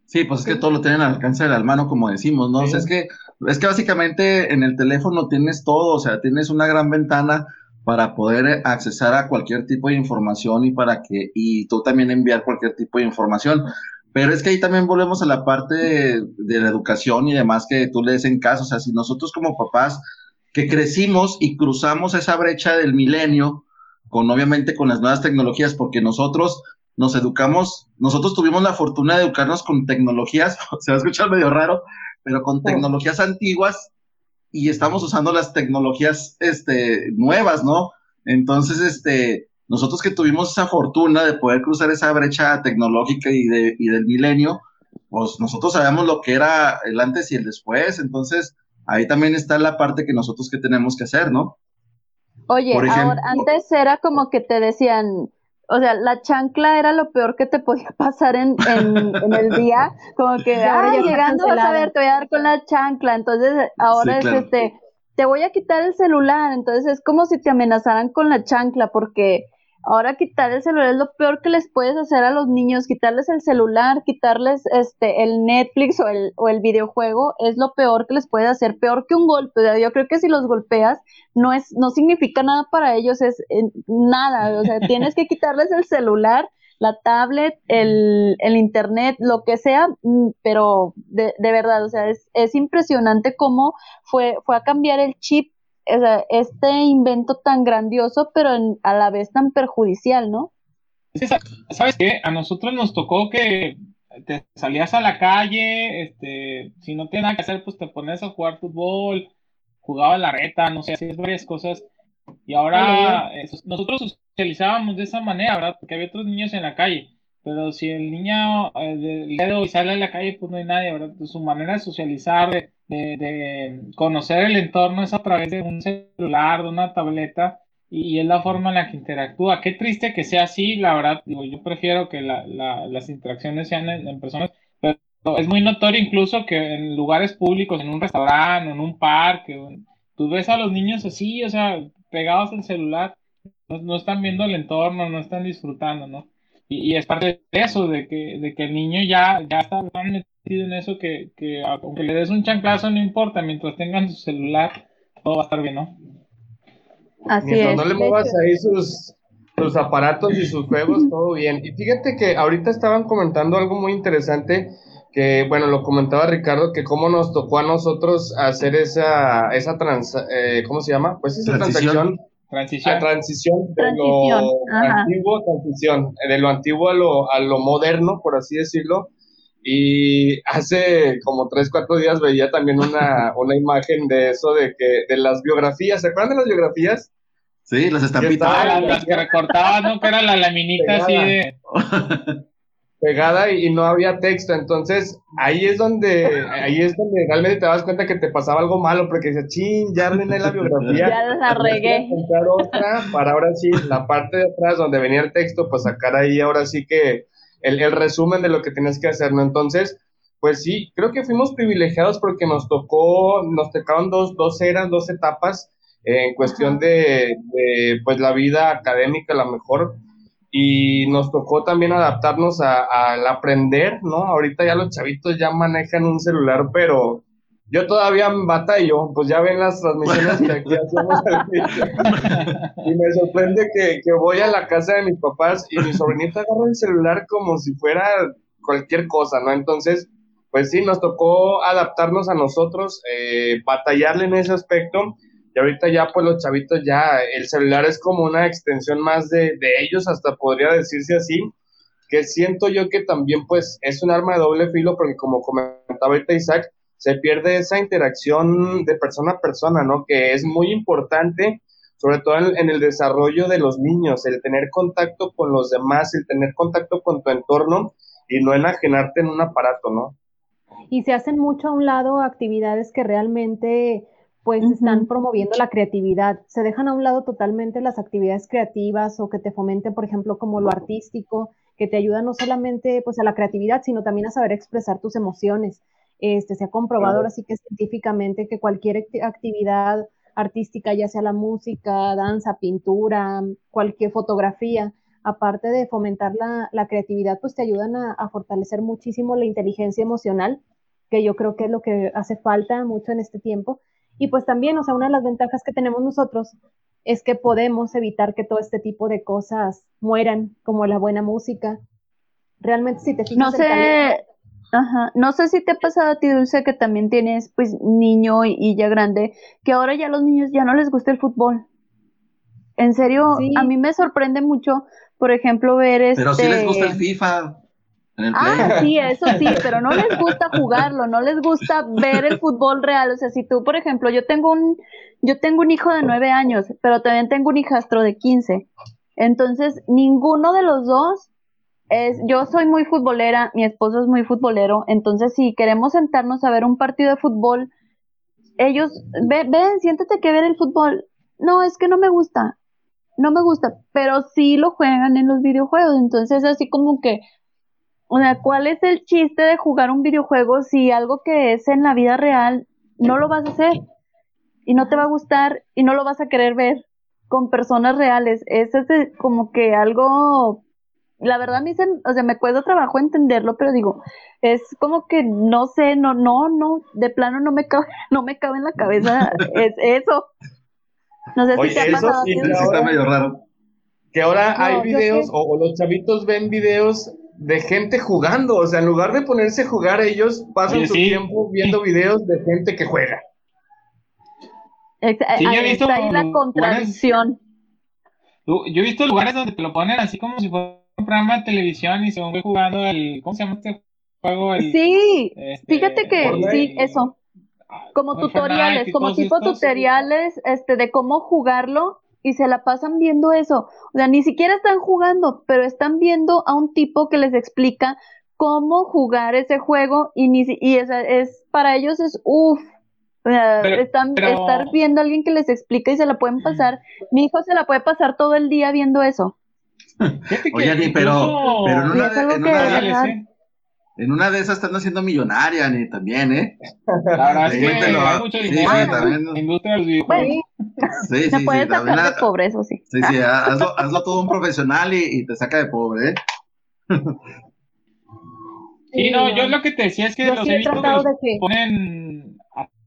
Speaker 3: Sí, pues es que todo lo tienen al alcance de la mano, como decimos, ¿no? O sea, es que, es que básicamente en el teléfono tienes todo, o sea, tienes una gran ventana para poder accesar a cualquier tipo de información y para que, y tú también enviar cualquier tipo de información. Pero es que ahí también volvemos a la parte de, la educación y demás que tú le des en caso. O sea, si nosotros como papás que crecimos y cruzamos esa brecha del milenio, con obviamente con las nuevas tecnologías, porque nosotros nos educamos, nosotros tuvimos la fortuna de educarnos con tecnologías, se va a escuchar medio raro, pero con tecnologías antiguas y estamos usando las tecnologías este, nuevas, ¿no? Entonces, este, nosotros que tuvimos esa fortuna de poder cruzar esa brecha tecnológica y, de, y del milenio, pues nosotros sabemos lo que era el antes y el después, entonces ahí también está la parte que nosotros que tenemos que hacer, ¿no?
Speaker 6: Oye, ahora, antes era como que te decían, o sea, la chancla era lo peor que te podía pasar en, en, el día, como que, ahora llegando vas a ver, te voy a dar con la chancla, entonces ahora es este, te voy a quitar el celular, entonces es como si te amenazaran con la chancla, porque Ahora quitar el celular es lo peor que les puedes hacer a los niños, quitarles el celular, quitarles este el Netflix o el, o el videojuego es lo peor que les puedes hacer, peor que un golpe. yo creo que si los golpeas no es no significa nada para ellos, es nada, o sea, tienes que quitarles el celular, la tablet, el, el internet, lo que sea, mm, pero de, de verdad, o sea, es, es impresionante cómo fue, fue a cambiar el chip este invento tan grandioso, pero a la vez tan perjudicial, ¿no?
Speaker 2: ¿Sabes qué? A nosotros nos tocó que te salías a la calle, este, si no tienes nada que hacer, pues te pones a jugar fútbol, jugaba la reta, no sé, hacías varias cosas. Y ahora nosotros socializábamos de esa manera, ¿verdad? Porque había otros niños en la calle. Pero si el niño eh, del dedo y sale a la calle, pues no hay nadie, ¿verdad? su manera de socializar, de, de, conocer el entorno es a través de un celular, de una tableta, y, es la forma en la que interactúa. Qué triste que sea así, la verdad, digo, yo prefiero que las interacciones sean en, personas, pero es muy notorio incluso que en lugares públicos, en un restaurante, en un parque, tú ves a los niños así, o sea, pegados al celular, no, están viendo el entorno, no están disfrutando, ¿no? Y, es parte de eso, de que, de que el niño ya, ya está tan en eso que, que aunque le des un chanclazo no importa, mientras tengan su celular, todo va a estar bien, ¿no?
Speaker 5: Así mientras no le muevas ahí sus, sus aparatos y sus juegos, todo bien. Y fíjate que ahorita estaban comentando algo muy interesante que, bueno, lo comentaba Ricardo, que cómo nos tocó a nosotros hacer esa, esa trans, eh, ¿cómo se llama? Pues esa transacción.
Speaker 2: Transición.
Speaker 5: transición de lo antiguo, transición, de lo antiguo a lo, a lo moderno, por así decirlo. Y hace como tres, cuatro días veía también una, una imagen de eso, de que de las biografías. ¿Se acuerdan de las biografías?
Speaker 3: Sí, las estampitas.
Speaker 2: Ah, las, que recortaban, ¿no? Que era la laminita así de.
Speaker 5: Pegada y, no había texto. Entonces, ahí es donde, ahí es donde realmente te das cuenta que te pasaba algo malo, porque dices, chin, ya arruiné la biografía.
Speaker 6: Ya la regué.
Speaker 5: otra para ahora sí, la parte de atrás donde venía el texto, pues sacar ahí ahora sí que el, resumen de lo que tienes que hacer, ¿no? Entonces, pues sí, creo que fuimos privilegiados porque nos tocó, nos tocaron dos, dos eras, dos etapas eh, en cuestión de, pues, la vida académica, la mejor, y nos tocó también adaptarnos al aprender, ¿no? Ahorita ya los chavitos ya manejan un celular, pero yo todavía batallo, pues ya ven las transmisiones que aquí hacemos y me sorprende que, voy a la casa de mis papás y mi sobrinita agarra el celular como si fuera cualquier cosa, ¿no? Entonces, pues sí, nos tocó adaptarnos a nosotros, eh, batallarle en ese aspecto y ahorita ya pues los chavitos ya, el celular es como una extensión más de, de ellos, hasta podría decirse así, que siento yo que también pues es un arma de doble filo porque como comentaba ahorita Isaac, se pierde esa interacción de persona a persona, ¿no? Que es muy importante, sobre todo en, el desarrollo de los niños, el tener contacto con los demás, el tener contacto con tu entorno y no enajenarte en un aparato, ¿no?
Speaker 4: Y se hacen mucho a un lado actividades que realmente pues están promoviendo la creatividad. Se dejan a un lado totalmente las actividades creativas o que te fomenten, por ejemplo, como lo artístico, que te ayuda no solamente pues a la creatividad, sino también a saber expresar tus emociones. Este, se ha comprobado así que científicamente que cualquier actividad artística, ya sea la música, danza, pintura, cualquier fotografía, aparte de fomentar la, la creatividad, pues te ayudan a, a, fortalecer muchísimo la inteligencia emocional, que yo creo que es lo que hace falta mucho en este tiempo. Y pues también, o sea, una de las ventajas que tenemos nosotros es que podemos evitar que todo este tipo de cosas mueran, como la buena música. Realmente, si te fijas,
Speaker 6: no sé, Ajá. No sé si te ha pasado a ti, Dulce, que también tienes pues niño y, ya grande, que ahora ya los niños ya no les gusta el fútbol. En serio, a mí me sorprende mucho, por ejemplo, ver este...
Speaker 3: Pero sí les gusta el FIFA.
Speaker 6: Ah, sí, eso sí, pero no les gusta jugarlo, no les gusta ver el fútbol real. O sea, si tú, por ejemplo, yo tengo un, yo tengo un hijo de nueve años, pero también tengo un hijastro de quince. Entonces, ninguno de los dos es, yo soy muy futbolera, mi esposo es muy futbolero, entonces si queremos sentarnos a ver un partido de fútbol, ellos, ven, siéntate que ver el fútbol. No, es que no me gusta, no me gusta, pero sí lo juegan en los videojuegos, entonces así como que, o sea, ¿cuál es el chiste de jugar un videojuego si algo que es en la vida real no lo vas a hacer y no te va a gustar y no lo vas a querer ver con personas reales? Eso es como que algo la verdad a mí se, o sea, me cuesta trabajo entenderlo, pero digo, es como que no sé, no, no, no, de plano no me cabe, no me cabe en la cabeza es eso. No sé si te ha pasado.
Speaker 3: Sí, está medio raro.
Speaker 5: Que ahora hay videos, o, los chavitos ven videos de gente jugando, o sea, en lugar de ponerse a jugar, ellos pasan su tiempo viendo videos de gente que juega.
Speaker 6: Sí, ahí, visto está ahí la contradicción.
Speaker 2: yo he visto lugares donde te lo ponen así como si fuera programa de televisión y se ve jugando el. ¿Cómo se llama este juego?
Speaker 6: sí, este, fíjate que sí, eso. Como tutoriales, como tipo tutoriales este, de cómo jugarlo y se la pasan viendo eso. O sea, ni siquiera están jugando, pero están viendo a un tipo que les explica cómo jugar ese juego y, ni, y es, es para ellos es uff. O sea, están, estar viendo a alguien que les explica y se la pueden pasar. Mi hijo se la puede pasar todo el día viendo eso.
Speaker 3: Oye, pero, pero en una, de, en, una de, en una de esas están haciendo millonaria, ni también, ¿eh?
Speaker 2: La verdad es que hay mucho dinero sí, también. industria de los
Speaker 6: Sí, sí, puedes sí, sacar de pobre, eso sí.
Speaker 3: Sí, sí, hazlo, hazlo todo un profesional y, y te saca de pobre, ¿eh?
Speaker 2: Sí, no, yo lo que te decía es que los he visto que los ponen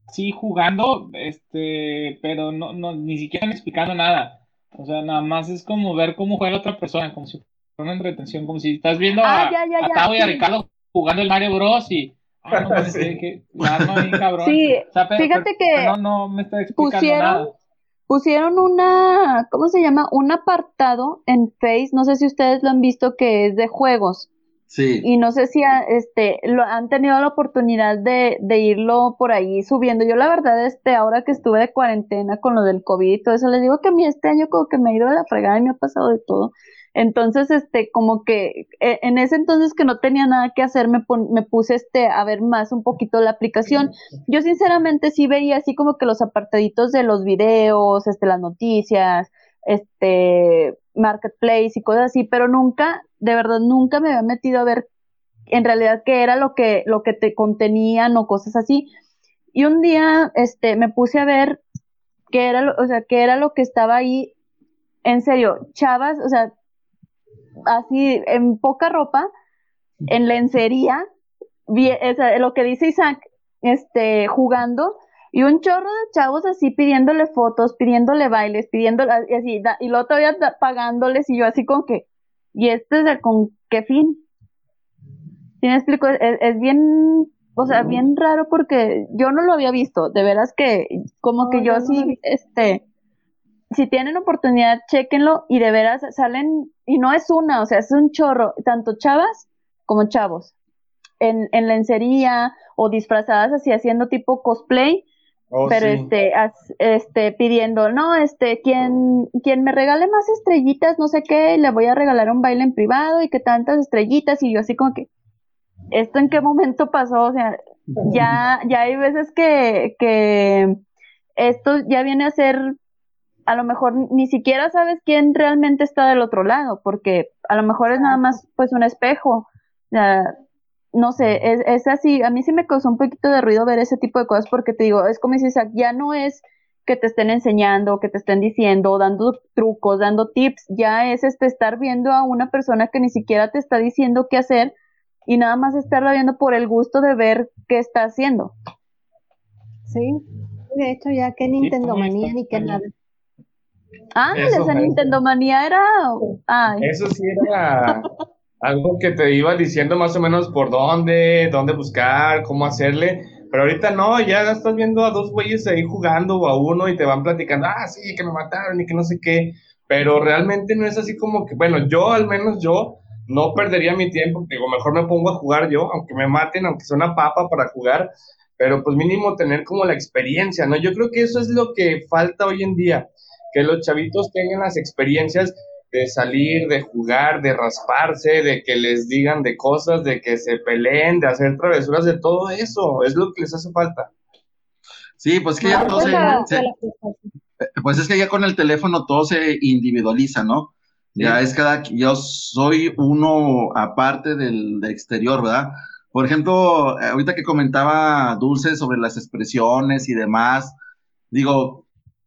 Speaker 2: así jugando, este, pero no, no, ni siquiera explicando nada. O sea, nada más es como ver cómo juega otra persona, como si fuera una entretención, como si estás viendo
Speaker 6: ah,
Speaker 2: a,
Speaker 6: ya, ya,
Speaker 2: Tavo y a Ricardo jugando el Mario Bros. y. Ah, no, sí. que, cabrón.
Speaker 6: Sí, fíjate que.
Speaker 2: No, no me está explicando pusieron, nada.
Speaker 6: Pusieron una. ¿Cómo se llama? Un apartado en Face, no sé si ustedes lo han visto, que es de juegos.
Speaker 3: Sí.
Speaker 6: Y no sé si este, lo, han tenido la oportunidad de, de, irlo por ahí subiendo. Yo la verdad, este, ahora que estuve de cuarentena con lo del COVID y todo eso, les digo que a mí este año como que me ha ido a la fregada y me ha pasado de todo. Entonces, este, como que e, en ese entonces que no tenía nada que hacer, me, me puse este, a ver más un poquito la aplicación. Yo sinceramente sí veía así como que los apartaditos de los videos, este, las noticias, este, marketplace y cosas así, pero nunca de verdad nunca me había metido a ver en realidad qué era lo que, lo que te contenían o cosas así. Y un día, este, me puse a ver qué era, lo, o sea, qué era lo que estaba ahí. En serio, chavas, o sea, así, en poca ropa, en lencería, lo que dice Isaac, este, jugando, y un chorro de chavos así pidiéndole fotos, pidiéndole bailes, pidiéndole, así, y luego todavía pagándoles, y yo así con que, ¿Y este es de con qué fin? ¿Sí me explico? Es, bien, o sea, bien raro porque yo no lo había visto. De veras que, como que yo sí, este, si tienen oportunidad, chequenlo y de veras salen, y no es una, o sea, es un chorro, tanto chavas como chavos, en, en lencería o disfrazadas así haciendo tipo cosplay Oh, pero este, este, pidiendo, no, este, quien, quien me regale más estrellitas, no sé qué, le voy a regalar un baile en privado y que tantas estrellitas, y yo así como que, ¿esto en qué momento pasó? O sea, ya, ya hay veces que, que esto ya viene a ser, a lo mejor ni siquiera sabes quién realmente está del otro lado, porque a lo mejor es nada más pues un espejo. O sea, no sé, es, es, así, a mí sí me causó un poquito de ruido ver ese tipo de cosas porque te digo, es como dices, ya no es que te estén enseñando, que te estén diciendo, dando trucos, dando tips, ya es este estar viendo a una persona que ni siquiera te está diciendo qué hacer y nada más estarla viendo por el gusto de ver qué está haciendo.
Speaker 4: Sí, de hecho ya que Nintendo manía ni que nada.
Speaker 6: Ah, esa. Nintendo manía era. Ay,
Speaker 5: Eso sí era algo que te iba diciendo más o menos por dónde, dónde buscar, cómo hacerle. Pero ahorita no, ya estás viendo a dos güeyes ahí jugando o a uno y te van platicando, ah, sí, que me mataron y que no sé qué. Pero realmente no es así como que, bueno, yo al menos yo no perdería mi tiempo, digo, mejor me pongo a jugar yo, aunque me maten, aunque sea una papa para jugar, pero pues mínimo tener como la experiencia, ¿no? Yo creo que eso es lo que falta hoy en día, que los chavitos tengan las experiencias de salir, de jugar, de rasparse, de que les digan de cosas, de que se peleen, de hacer travesuras, de todo eso, es lo que les hace falta.
Speaker 3: Sí, pues que ya todo
Speaker 4: pues
Speaker 3: se-
Speaker 4: frustración.
Speaker 3: pues es que ya con el teléfono todo se individualiza, ¿no? Ya es cada, yo soy uno aparte del, del exterior, ¿verdad? Por ejemplo, ahorita que comentaba Dulce sobre las expresiones y demás, digo,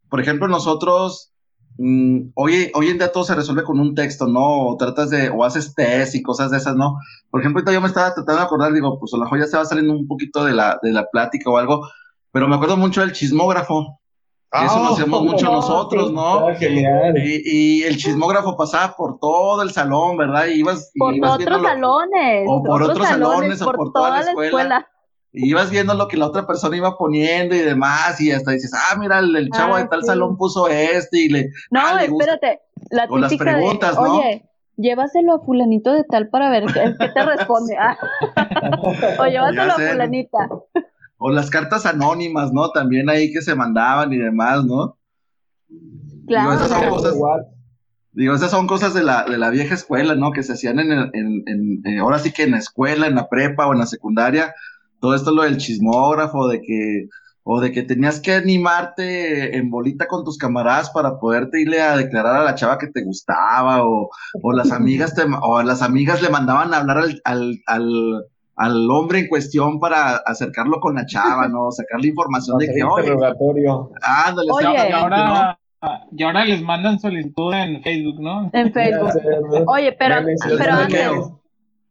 Speaker 3: por ejemplo, nosotros, mm, hoy, hoy en día todo se resuelve con un texto, ¿no? O tratas de, o haces test y cosas de esas, ¿no? Por ejemplo, ahorita yo me estaba tratando de acordar, digo, pues a lo mejor ya se va saliendo un poquito de la, de la plática o algo, pero me acuerdo mucho del chismógrafo. Eso lo hacemos mucho nosotros, ¿no?
Speaker 5: Ah, genial.
Speaker 3: Y, y el chismógrafo pasaba por todo el salón, ¿verdad? Y ibas, y
Speaker 6: por
Speaker 3: ibas
Speaker 6: otros salones,
Speaker 3: o por otros salones, o
Speaker 6: por,
Speaker 3: por toda
Speaker 6: toda
Speaker 3: la
Speaker 6: la
Speaker 3: escuela. Y ibas viendo lo que la otra persona iba poniendo y demás, y hasta dices, ah, mira, el, el chavo
Speaker 4: Ah,
Speaker 3: de tal
Speaker 4: sí.
Speaker 3: salón puso este, y le,
Speaker 6: No,
Speaker 3: ah, le
Speaker 6: espérate, la
Speaker 3: O las preguntas,
Speaker 6: de,
Speaker 3: ¿no?
Speaker 6: oye, llévaselo a fulanito de tal para ver qué, qué te responde. Ah. o llévaselo a fulanita.
Speaker 3: O las cartas anónimas, ¿no? También ahí que se mandaban y demás, ¿no?
Speaker 6: Claro.
Speaker 3: esas son cosas- Digo, esas son cosas de la, de la vieja escuela, ¿no? Que se hacían en, el- en, en- en- ahora sí que en la escuela, en la prepa o en la secundaria. Todo esto lo del chismógrafo, de que, o de que tenías que animarte en bolita con tus camaradas para poderte irle a declarar a la chava que te gustaba, o, o las amigas te, o las amigas le mandaban a hablar al, al, al, al hombre en cuestión para acercarlo con la chava, ¿no? Sacarle información de que, oye, ándale,
Speaker 6: Oye.
Speaker 2: Y ahora, y ahora les mandan solicitud en Facebook, ¿no?
Speaker 6: En Facebook. Oye, pero, pero antes.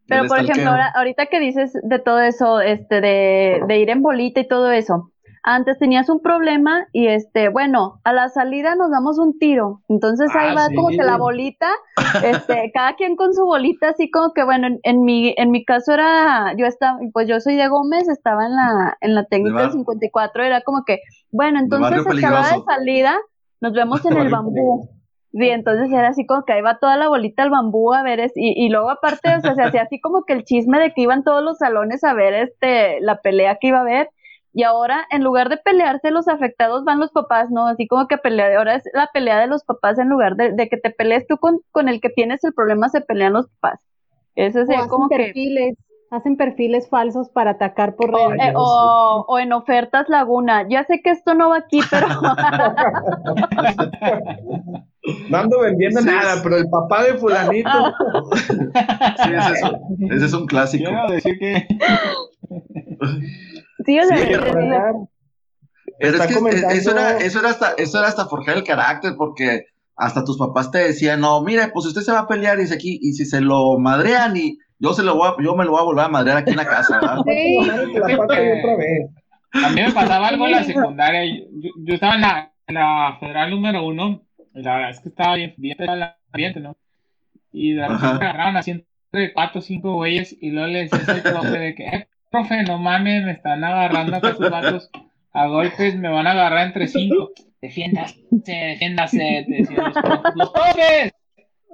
Speaker 6: Pero por ejemplo, ahora, ahorita que dices de todo eso, este, de, de ir en bolita y todo eso, antes tenías un problema y este, bueno, a la salida nos damos un tiro. Entonces ahí
Speaker 5: Ah,
Speaker 6: va
Speaker 5: sí.
Speaker 6: como que la bolita, este, cada quien con su bolita, así como que bueno, en, en mi, en mi caso era, yo estaba, pues yo soy de Gómez, estaba en la, en la técnica
Speaker 3: bar-
Speaker 6: del 54, era como que, bueno, entonces hora de salida nos vemos en el bambú. Sí, entonces era así como que ahí va toda la bolita al bambú a ver, es, y, y luego aparte, o sea, se hacía así como que el chisme de que iban todos los salones a ver este, la pelea que iba a haber, y ahora en lugar de pelearse los afectados van los papás, ¿no? Así como que pelea, ahora es la pelea de los papás en lugar de, de que te pelees tú con, con el que tienes el problema, se pelean los papás. Eso es como que...
Speaker 4: perfiles, hacen perfiles falsos para atacar por
Speaker 6: O,
Speaker 4: redes.
Speaker 6: eh, o- o en ofertas Laguna. Ya sé que esto no va aquí, pero
Speaker 5: No ando vendiendo
Speaker 3: Sí,
Speaker 5: nada,
Speaker 3: es-
Speaker 5: pero el papá de fulanito.
Speaker 3: Sí, ese es, un- ese es un clásico.
Speaker 2: Quiero decir que
Speaker 6: sí, o sea,
Speaker 3: Sí, Pero es que
Speaker 5: comentando-
Speaker 3: eso era, eso era hasta, eso era hasta forjar el carácter, porque hasta tus papás te decían, no, mire, pues usted se va a pelear y dice aquí, y si se lo madrean y yo se lo voy a, yo me lo voy a volver a madrear aquí en la casa, ¿verdad?
Speaker 4: Sí.
Speaker 2: a mí me pasaba algo en la secundaria. Yo, yo estaba en la, en la federal número uno, la verdad es que estaba bien, bien pesado el ambiente, ¿no? Y de repente agarraron así entre cuatro o cinco güeyes, y luego le decías al profe de que, eh, profe, no mames, me están agarrando acá sus vatos a golpes, me van a agarrar entre cinco. Defiéndase, defiéndase, te decían los profes. ¡Los profes!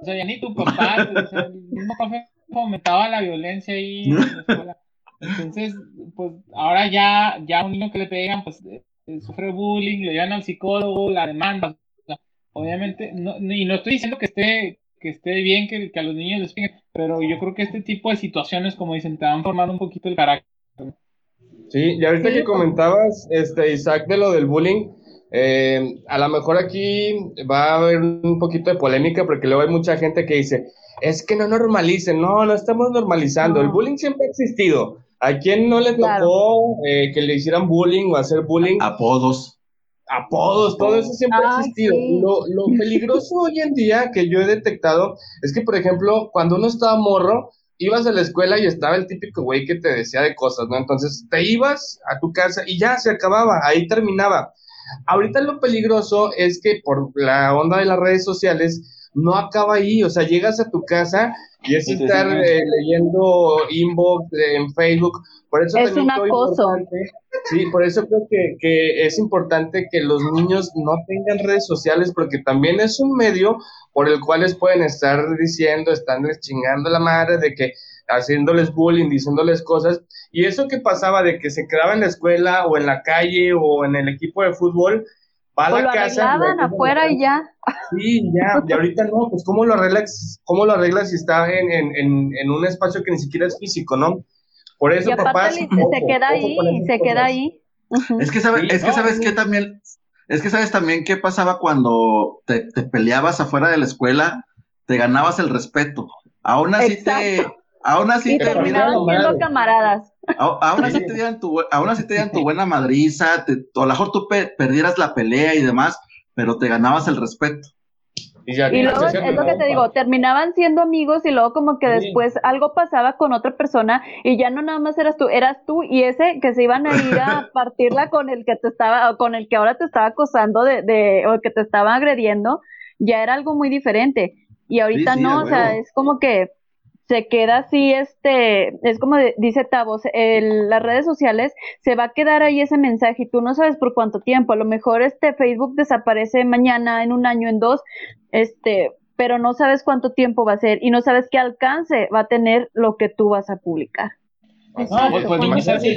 Speaker 2: O sea, ya ni tu papá, o sea, el mismo profe fomentaba la violencia ahí en la escuela. Entonces, pues ahora ya, ya un niño que le pegan, pues eh, eh, sufre bullying, le llevan al psicólogo, la demanda. Obviamente, no, y no estoy diciendo que esté, que esté bien que, que a los niños les peguen, pero yo creo que este tipo de situaciones, como dicen, te van formando un poquito el carácter.
Speaker 5: Sí, y ahorita
Speaker 4: Sí,
Speaker 5: que comentabas, este, Isaac, de lo del bullying, eh, a lo mejor aquí va a haber un poquito de polémica porque luego hay mucha gente que dice, es que no normalicen, no, no estamos normalizando, el bullying siempre ha existido. ¿A quién no le
Speaker 6: Claro.
Speaker 5: tocó eh, que le hicieran bullying o hacer bullying?
Speaker 3: Apodos.
Speaker 5: Apodos, todo eso siempre ha existido.
Speaker 4: sí.
Speaker 5: Lo, lo peligroso hoy en día que yo he detectado es que, por ejemplo, cuando uno estaba morro, ibas a la escuela y estaba el típico güey que te decía de cosas, ¿no? Entonces te ibas a tu casa y ya se acababa, ahí terminaba. Ahorita lo peligroso es que por la onda de las redes sociales no acaba ahí, o sea, llegas a tu casa y es estar eh, leyendo inbox eh, en Facebook. Por eso
Speaker 6: Es
Speaker 5: también
Speaker 6: un acoso.
Speaker 5: importante- Sí, por eso creo que, que es importante que los niños no tengan redes sociales porque también es un medio por el cual les pueden estar diciendo, estándoles chingando la madre de que haciéndoles bullying, diciéndoles cosas. Y eso que pasaba de que se quedaba en la escuela o en la calle o en el equipo de fútbol, va a
Speaker 6: O
Speaker 5: la
Speaker 6: lo
Speaker 5: casa.
Speaker 6: arreglaban afuera y ya.
Speaker 5: Sí, ya, y ahorita no, pues ¿cómo lo arreglas, cómo lo arreglas si está en, en, en, en un espacio que ni siquiera es físico, ¿no? Por eso,
Speaker 6: Y
Speaker 5: ojo,
Speaker 6: se queda
Speaker 5: ojo
Speaker 6: ahí, se queda ahí.
Speaker 3: Es que, sabe-
Speaker 2: Sí,
Speaker 3: es que
Speaker 2: no,
Speaker 3: sabes
Speaker 2: sí.
Speaker 3: que también, es que sabes también qué pasaba cuando te, te peleabas afuera de la escuela, te ganabas el respeto. Aún así te,
Speaker 6: Exacto.
Speaker 3: Aún así
Speaker 6: Y
Speaker 3: te
Speaker 5: terminaban
Speaker 3: dieran-
Speaker 6: terminaban
Speaker 5: madre.
Speaker 6: siendo camaradas.
Speaker 3: a- aún así
Speaker 5: Sí.
Speaker 3: te dieran tu, aún así te dieran tu buena madriza, te- a lo mejor tú pe- perdieras la pelea y demás, pero te ganabas el respeto.
Speaker 5: Y, ya
Speaker 6: Y
Speaker 5: tienes
Speaker 6: luego, es lo que te digo, terminaban siendo amigos y luego como que
Speaker 5: Sí.
Speaker 6: después algo pasaba con otra persona y ya no nada más eras tú, eras tú y ese que se iban a ir a partirla con el que te estaba, o con el que ahora te estaba acosando de, de, o que te estaba agrediendo, ya era algo muy diferente. Y ahorita
Speaker 3: Sí, sí,
Speaker 6: no, o sea, es como que se queda así, este, es como de- dice Tavos, el- las redes sociales se va a quedar ahí ese mensaje y tú no sabes por cuánto tiempo, a lo mejor este Facebook desaparece mañana, en un año, en dos, este, pero no sabes cuánto tiempo va a ser y no sabes qué alcance va a tener lo que tú vas a publicar.
Speaker 2: No, pues, pues
Speaker 5: Imagínate.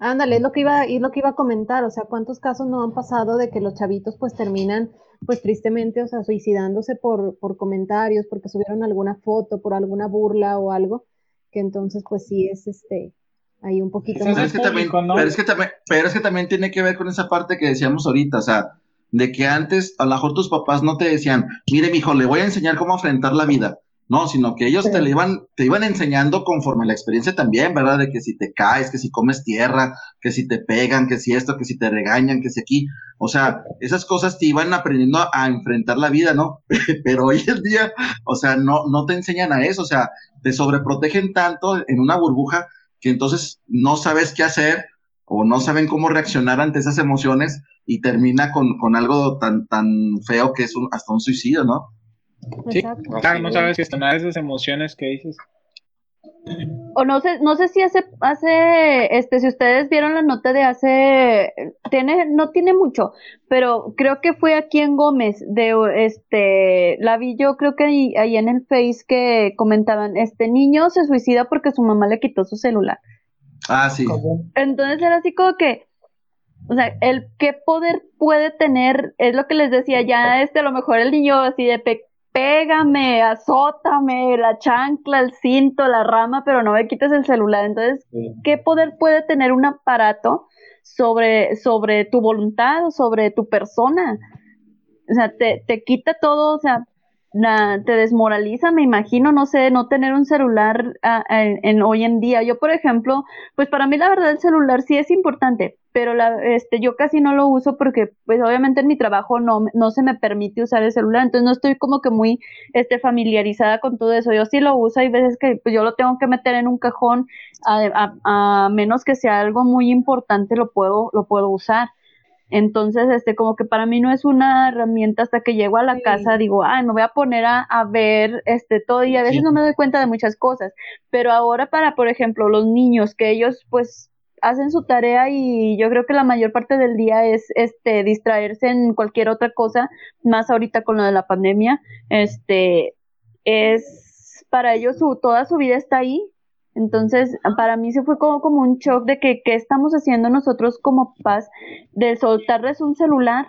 Speaker 4: Ándale, es lo que iba, es lo que iba a comentar, o sea, cuántos casos no han pasado de que los chavitos pues terminan pues tristemente, o sea, suicidándose por, por comentarios, porque subieron alguna foto, por alguna burla o algo, que entonces pues sí es este, ahí un poquito
Speaker 2: Quizás
Speaker 3: Pero
Speaker 4: más.
Speaker 3: es, que también,
Speaker 2: ¿no?
Speaker 3: pero, es que también, pero es que también tiene que ver con esa parte que decíamos ahorita, o sea, de que antes a lo mejor tus papás no te decían, mire, mijo, le voy a enseñar cómo afrontar la vida. No, sino que ellos te, le iban, te iban enseñando conforme la experiencia también, ¿verdad? De que si te caes, que si comes tierra, que si te pegan, que si esto, que si te regañan, que si aquí. O sea, esas cosas te iban aprendiendo a, a enfrentar la vida, ¿no? Pero hoy en día, o sea, no, no te enseñan a eso, o sea, te sobreprotegen tanto en una burbuja que entonces no sabes qué hacer o no saben cómo reaccionar ante esas emociones y termina con, con algo tan, tan feo que es un, hasta un suicidio, ¿no?
Speaker 2: Sí,
Speaker 4: Exacto.
Speaker 2: claro, no sabes gestionar esas emociones que dices.
Speaker 6: O no sé, no sé si hace, hace, este, si ustedes vieron la nota de hace, tiene, no tiene mucho, pero creo que fue aquí en Gómez, de, este, la vi yo creo que ahí, ahí en el Face que comentaban, este niño se suicida porque su mamá le quitó su celular.
Speaker 3: Ah, sí.
Speaker 6: Entonces era así como que, o sea, el qué poder puede tener, es lo que les decía, ya este, a lo mejor el niño así de pe- pégame, azótame, la chancla, el cinto, la rama, pero no me quites el celular. Entonces,
Speaker 5: Sí.
Speaker 6: ¿qué poder puede tener un aparato sobre, sobre tu voluntad o sobre tu persona? O sea, te, te quita todo, o sea, na- te desmoraliza, me imagino, no sé, no tener un celular ah, en, en hoy en día. Yo, por ejemplo, pues para mí la verdad el celular sí es importante, pero la, este, yo casi no lo uso porque, pues obviamente en mi trabajo no, no se me permite usar el celular, entonces no estoy como que muy, este, familiarizada con todo eso. Yo sí lo uso, hay veces que pues, yo lo tengo que meter en un cajón, a, a- a menos que sea algo muy importante, lo puedo, lo puedo usar. Entonces, este, como que para mí no es una herramienta hasta que llego a la
Speaker 4: Sí.
Speaker 6: casa, digo, ay, me voy a poner a, a ver este todo y a veces
Speaker 2: Sí.
Speaker 6: no me doy cuenta de muchas cosas. Pero ahora para, por ejemplo, los niños, que ellos pues hacen su tarea y yo creo que la mayor parte del día es este distraerse en cualquier otra cosa, más ahorita con lo de la pandemia, este es para ellos su, toda su vida está ahí. Entonces, para mí se fue como, un shock de que qué estamos haciendo nosotros como papás de soltarles un celular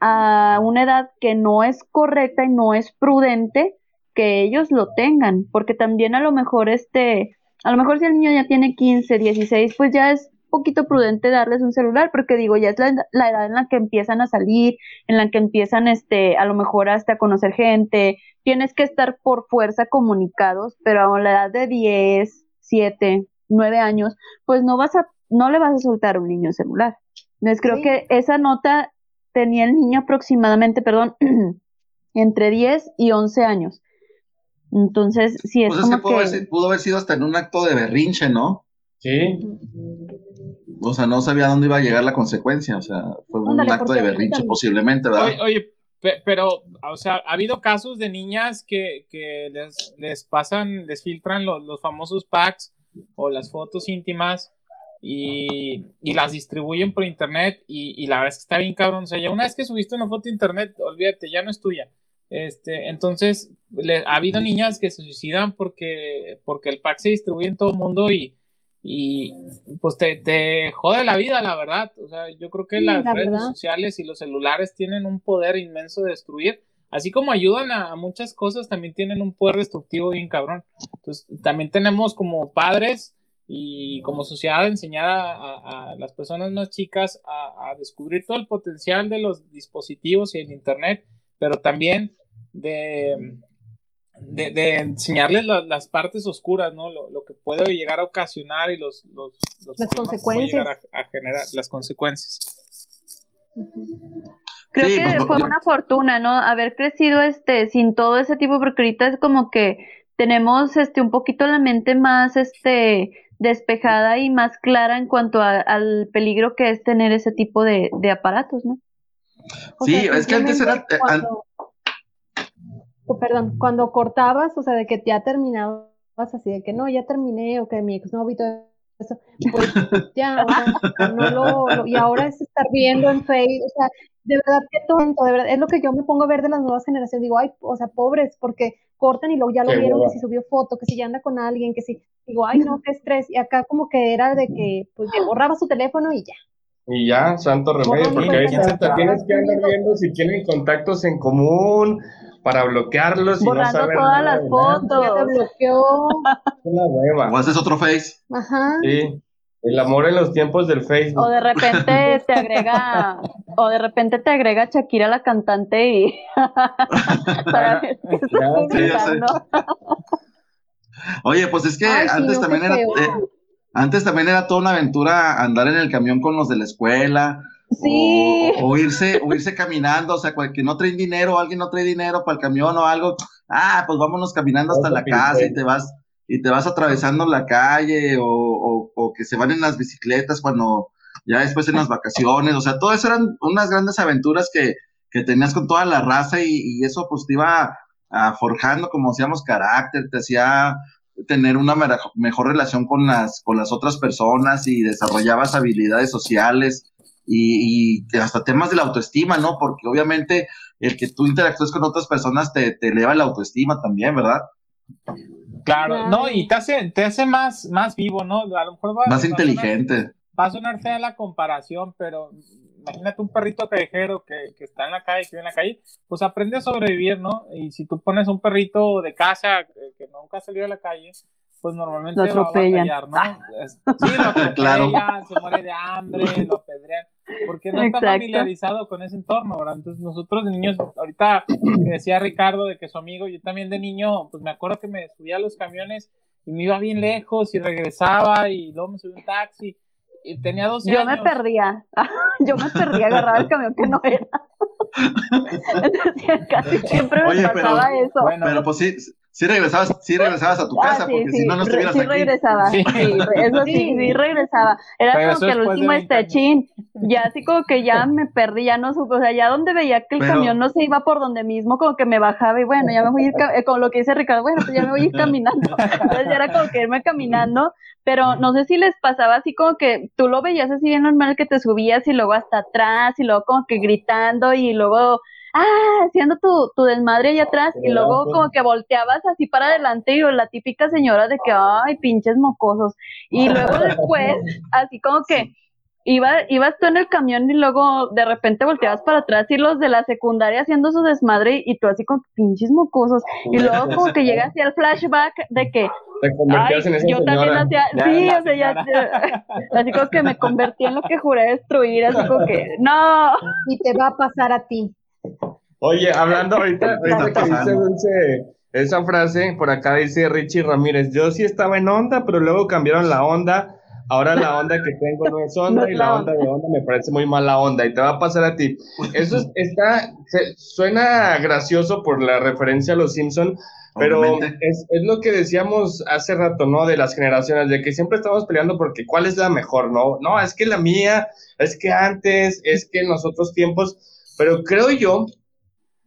Speaker 6: a una edad que no es correcta y no es prudente que ellos lo tengan, porque también a lo mejor este, a lo mejor si el niño ya tiene 15, 16, pues ya es poquito prudente darles un celular, porque digo, ya es la, la edad en la que empiezan a salir, en la que empiezan este, a lo mejor hasta a conocer gente, tienes que estar por fuerza comunicados, pero a la edad de 10, 7, 9 años, pues no vas a no le vas a soltar a un niño celular. Entonces creo
Speaker 4: Sí.
Speaker 6: que esa nota tenía el niño aproximadamente, perdón, entre 10 y 11 años. Entonces, sí, es
Speaker 3: Pues es que
Speaker 6: como
Speaker 3: pudo, haber,
Speaker 6: que...
Speaker 3: si- pudo haber sido hasta en un acto de berrinche, ¿no?
Speaker 5: Sí,
Speaker 3: O sea, no sabía dónde iba a llegar la consecuencia. O sea, fue un
Speaker 4: Ándale,
Speaker 3: acto de berrinche
Speaker 4: también-
Speaker 3: posiblemente, ¿verdad?
Speaker 2: Oye, oye, pe- pero, o sea, ha habido casos de niñas que, que les, les pasan, les filtran los, los famosos packs o las fotos íntimas y, y las distribuyen por internet y, y la verdad es que está bien cabrón. O sea, ya una vez que subiste una foto a internet, olvídate, ya no es tuya. Este, entonces, le- ha habido niñas que se suicidan porque, porque el pack se distribuye en todo el mundo y, y pues te, te jode la vida, la verdad. O sea, yo creo que
Speaker 4: Sí,
Speaker 2: las
Speaker 4: la
Speaker 2: redes
Speaker 4: verdad.
Speaker 2: sociales y los celulares tienen un poder inmenso de destruir. Así como ayudan a, a muchas cosas, también tienen un poder destructivo bien cabrón. Entonces, también tenemos como padres y como sociedad enseñar a, a- a las personas más chicas a, a descubrir todo el potencial de los dispositivos y el Internet, pero también de, de, de enseñarles la- las partes oscuras, ¿no? Lo, lo que puede llegar a ocasionar y los, los, los
Speaker 4: Las consecuencias.
Speaker 2: llegar a, a generar, las consecuencias.
Speaker 6: Creo
Speaker 3: Sí,
Speaker 6: que
Speaker 3: pues,
Speaker 6: fue
Speaker 3: yo-
Speaker 6: una fortuna, ¿no? Haber crecido este sin todo ese tipo, porque ahorita es como que tenemos este un poquito la mente más este despejada y más clara en cuanto a- al peligro que es tener ese tipo de, de aparatos, ¿no?
Speaker 4: O
Speaker 3: Sí,
Speaker 4: sea,
Speaker 3: es que antes era- eh,
Speaker 4: cuando- oh, perdón, cuando cortabas, o sea, de que ya terminabas así, de que no, ya terminé, o que mi exnovio eso, pues ya, o sea, no lo, lo- y ahora es estar viendo en Facebook, o sea, de verdad que tonto, de verdad, es lo que yo me pongo a ver de las nuevas generaciones, digo, ay, o sea, pobres, porque cortan y luego ya lo
Speaker 5: Qué
Speaker 4: vieron, que si subió foto, que si ya anda con alguien, que si, digo, ay, no, qué estrés, y acá como que era de que, pues, que borraba su teléfono y ya.
Speaker 5: y ya, santo remedio, porque
Speaker 2: nueva.
Speaker 5: hasta tienes que andar viendo si tienen contactos en común para bloquearlos y no
Speaker 6: Borrando
Speaker 5: saber
Speaker 6: todas
Speaker 5: nada
Speaker 6: las fotos.
Speaker 4: Ya te bloqueó,
Speaker 5: una hueva.
Speaker 3: O haces otro face.
Speaker 4: ajá.
Speaker 5: Sí, el amor en los tiempos del Facebook.
Speaker 6: O de repente te agrega, o de repente te agrega Shakira la cantante y para ver qué está
Speaker 5: Ya,
Speaker 3: sí, ya sé.
Speaker 6: publicando.
Speaker 3: Oye, pues es que
Speaker 4: Ay, sí,
Speaker 3: antes
Speaker 4: no,
Speaker 3: también era, eh, antes también era toda una aventura andar en el camión con los de la escuela.
Speaker 6: Sí.
Speaker 3: O, o irse, o irse caminando, o sea, cual- que no traen dinero, alguien no trae dinero para el camión o algo. Ah, pues vámonos caminando hasta
Speaker 5: a
Speaker 3: la casa y te vas, y te vas atravesando la calle, o, o, o que se van en las bicicletas cuando ya después en las vacaciones. O sea, todo eso eran unas grandes aventuras que, que tenías con toda la raza, y, y eso pues te iba ah, forjando, como decíamos, carácter, te hacía tener una mejor relación con las, con las otras personas y desarrollabas habilidades sociales y, y hasta temas de la autoestima, ¿no? Porque obviamente el que tú interactúes con otras personas te, te eleva la autoestima también, ¿verdad?
Speaker 2: Claro, no, y te hace, te hace más, más vivo, ¿no? A lo mejor va,
Speaker 3: Más
Speaker 2: va a sonar-
Speaker 3: inteligente.
Speaker 2: va a sonar fea la comparación, pero imagínate un perrito callejero que, que está en la calle, que vive en la calle, pues aprende a sobrevivir, ¿no? Y si tú pones un perrito de casa eh, que nunca ha salido a la calle, pues normalmente
Speaker 6: Lo
Speaker 2: va a
Speaker 6: atropellan.
Speaker 2: batallar, ¿no? Sí, lo atropellan,
Speaker 3: Claro.
Speaker 2: se muere de hambre, lo apedrean, porque no está
Speaker 6: Exacto.
Speaker 2: familiarizado con ese entorno, ¿verdad? Entonces nosotros de niños, ahorita decía Ricardo de que su amigo, yo también de niño, pues me acuerdo que me subía a los camiones y me iba bien lejos y regresaba y luego me subí un taxi y tenía 12
Speaker 6: Yo
Speaker 2: años.
Speaker 6: me perdía, yo me perdía, agarraba el camión que no era. Entonces, casi siempre me
Speaker 3: Oye, pero-
Speaker 6: pasaba eso.
Speaker 2: Bueno,
Speaker 3: Pero pues sí, sí regresabas, sí regresabas a tu
Speaker 6: Ah,
Speaker 3: casa,
Speaker 6: sí,
Speaker 3: porque
Speaker 6: sí,
Speaker 3: si no, no estuvieras
Speaker 6: sí
Speaker 3: aquí.
Speaker 6: regresaba,
Speaker 2: Sí.
Speaker 6: sí, re- eso sí,
Speaker 4: Sí.
Speaker 6: regresaba. Era
Speaker 2: Regresó
Speaker 6: como que
Speaker 2: de
Speaker 6: último
Speaker 2: 20 años.
Speaker 6: chin, ya así como que ya me perdí, ya no supe, o sea, ya donde veía que el
Speaker 3: Pero-
Speaker 6: camión no se iba por donde mismo, como que me bajaba y bueno, ya me voy a ir, eh, como lo que dice Ricardo, bueno, pues ya me voy a ir caminando. Entonces ya era como que irme caminando, pero no sé si les pasaba así como que tú lo veías así bien normal que te subías y luego hasta atrás y luego como que gritando y luego ah, haciendo tu, tu desmadre allá atrás y luego como que volteabas así para adelante y la típica señora de que, ay, pinches mocosos. Y luego después, así como que iba, ibas tú en el camión y luego de repente volteabas para atrás y los de la secundaria haciendo su desmadre y tú así con pinches mocosos. Y luego como que llega así el flashback de que,
Speaker 5: Te
Speaker 6: ay,
Speaker 5: convertías en esa
Speaker 6: yo también hacía,
Speaker 2: Ya,
Speaker 6: sí, o sea, ya,
Speaker 2: señora.
Speaker 6: así como que me convertí en lo que juré destruir, así como que, no.
Speaker 4: Y te va a pasar a ti.
Speaker 5: Oye, hablando ahorita,
Speaker 3: ¿Qué está
Speaker 5: ahorita que dice? Dulce esa frase, por acá dice Richie Ramírez, yo sí estaba en onda, pero luego cambiaron la onda ahora la onda que tengo no es onda
Speaker 6: No
Speaker 5: y
Speaker 6: la
Speaker 5: onda de onda me parece muy mala onda y te va a pasar a ti. Eso es- está, se- suena gracioso por la referencia a los Simpson, pero es, es lo que decíamos hace rato, ¿no? De las generaciones, de que siempre estamos peleando porque cuál es la mejor, ¿no? No, es que la mía, es que antes, es que en los otros tiempos, pero creo yo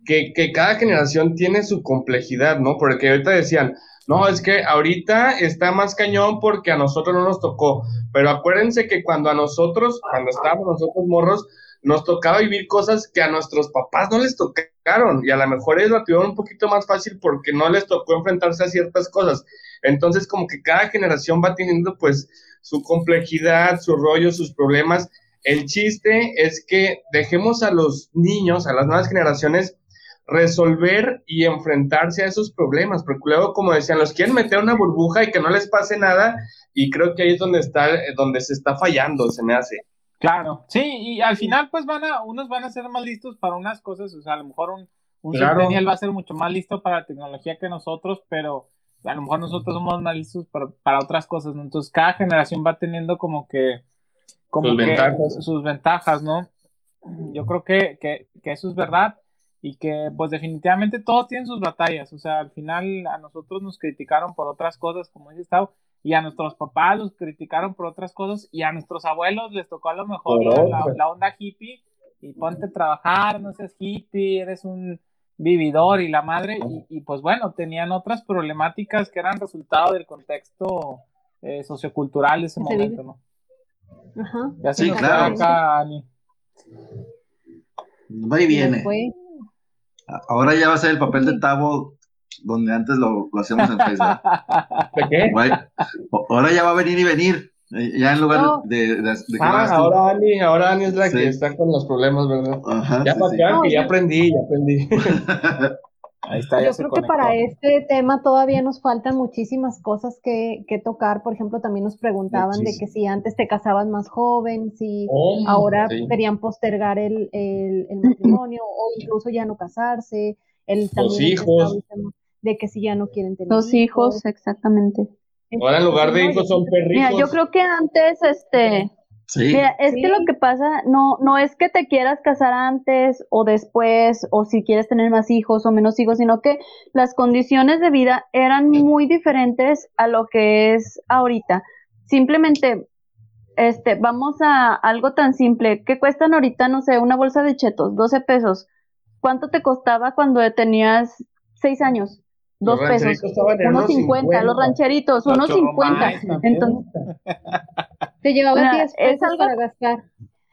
Speaker 5: que, cada generación tiene su complejidad, ¿no? Porque ahorita decían, no, es que ahorita está más cañón porque a nosotros no nos tocó, pero acuérdense que cuando a nosotros, cuando estábamos nosotros morros, nos tocaba vivir cosas que a nuestros papás no les tocaron y a lo mejor ellos la tuvieron un poquito más fácil porque no les tocó enfrentarse a ciertas cosas. Entonces, como que cada generación va teniendo pues su complejidad, su rollo, sus problemas. El chiste es que dejemos a los niños, a las nuevas generaciones, resolver y enfrentarse a esos problemas, porque luego, como decían, los quieren meter a una burbuja y que no les pase nada, y creo que ahí es donde está, donde se está fallando, se me hace.
Speaker 2: Claro, sí, y al final pues van a, unos van a ser más listos para unas cosas, o sea, a lo mejor un, un
Speaker 5: Claro.
Speaker 2: va a ser mucho más listo para la tecnología que nosotros, pero a lo mejor nosotros somos más listos para, para otras cosas, ¿no? Entonces cada generación va teniendo como que, como
Speaker 5: Sus
Speaker 2: que
Speaker 5: ventajas.
Speaker 2: sus ventajas, ¿no? Yo creo que, que, que eso es verdad y que pues definitivamente todos tienen sus batallas, o sea, al final a nosotros nos criticaron por otras cosas, como dice Gustavo, y a nuestros papás los criticaron por otras cosas y a nuestros abuelos les tocó a lo mejor la, onda hippie y ponte a trabajar, no seas hippie, eres un vividor y la madre y, y, pues bueno, tenían otras problemáticas que eran resultado del contexto eh, sociocultural de ese momento, ¿no?
Speaker 4: Ajá.
Speaker 2: Ya se
Speaker 3: Sí, claro.
Speaker 2: acá, Ani.
Speaker 3: Va y viene.
Speaker 4: Fue-
Speaker 3: Ahora ya va a ser el papel de Tavo donde antes lo, lo hacíamos en Facebook.
Speaker 5: ¿De qué?
Speaker 3: Ahora ya va a venir y venir. eh, Ya en lugar
Speaker 4: No.
Speaker 3: de, de, de que
Speaker 5: Ah, ahora Ani, ahora Ani es la
Speaker 3: Sí.
Speaker 5: que está con los problemas, ¿verdad?
Speaker 3: Ajá,
Speaker 5: Ya
Speaker 3: sí,
Speaker 5: para
Speaker 3: sí.
Speaker 5: que vean
Speaker 4: No,
Speaker 5: que ya aprendí, ya aprendí.
Speaker 2: Ahí está, ya
Speaker 4: Yo creo que para este tema todavía nos faltan muchísimas cosas que, que tocar. Por ejemplo, también nos preguntaban de que si antes te casabas más joven, si
Speaker 5: Oh,
Speaker 4: ahora
Speaker 5: sí.
Speaker 4: querían postergar el, el- el matrimonio o incluso ya no casarse. El, también el
Speaker 5: hijos.
Speaker 4: de que si ya no quieren tener
Speaker 6: Los hijos, exactamente.
Speaker 5: Ahora en lugar de hijos son perrijos.
Speaker 6: Mira, yo creo que antes, este,
Speaker 3: Sí,
Speaker 6: Mira, es que lo que pasa no, no es que te quieras casar antes o después, o si quieres tener más hijos o menos hijos, sino que las condiciones de vida eran muy diferentes a lo que es ahorita. Simplemente, este, vamos a algo tan simple. ¿Qué cuestan ahorita, no sé, una bolsa de chetos? 12 pesos. ¿Cuánto te costaba cuando tenías 6 años?
Speaker 5: Los
Speaker 6: Dos pesos. Unos 50, los
Speaker 5: 50.
Speaker 6: rancheritos, unos 50.
Speaker 2: churrumais también.
Speaker 6: Entonces,
Speaker 4: Te llevabas
Speaker 6: Mira,
Speaker 4: 10
Speaker 6: es
Speaker 4: pesos
Speaker 6: algo-
Speaker 4: para gastar.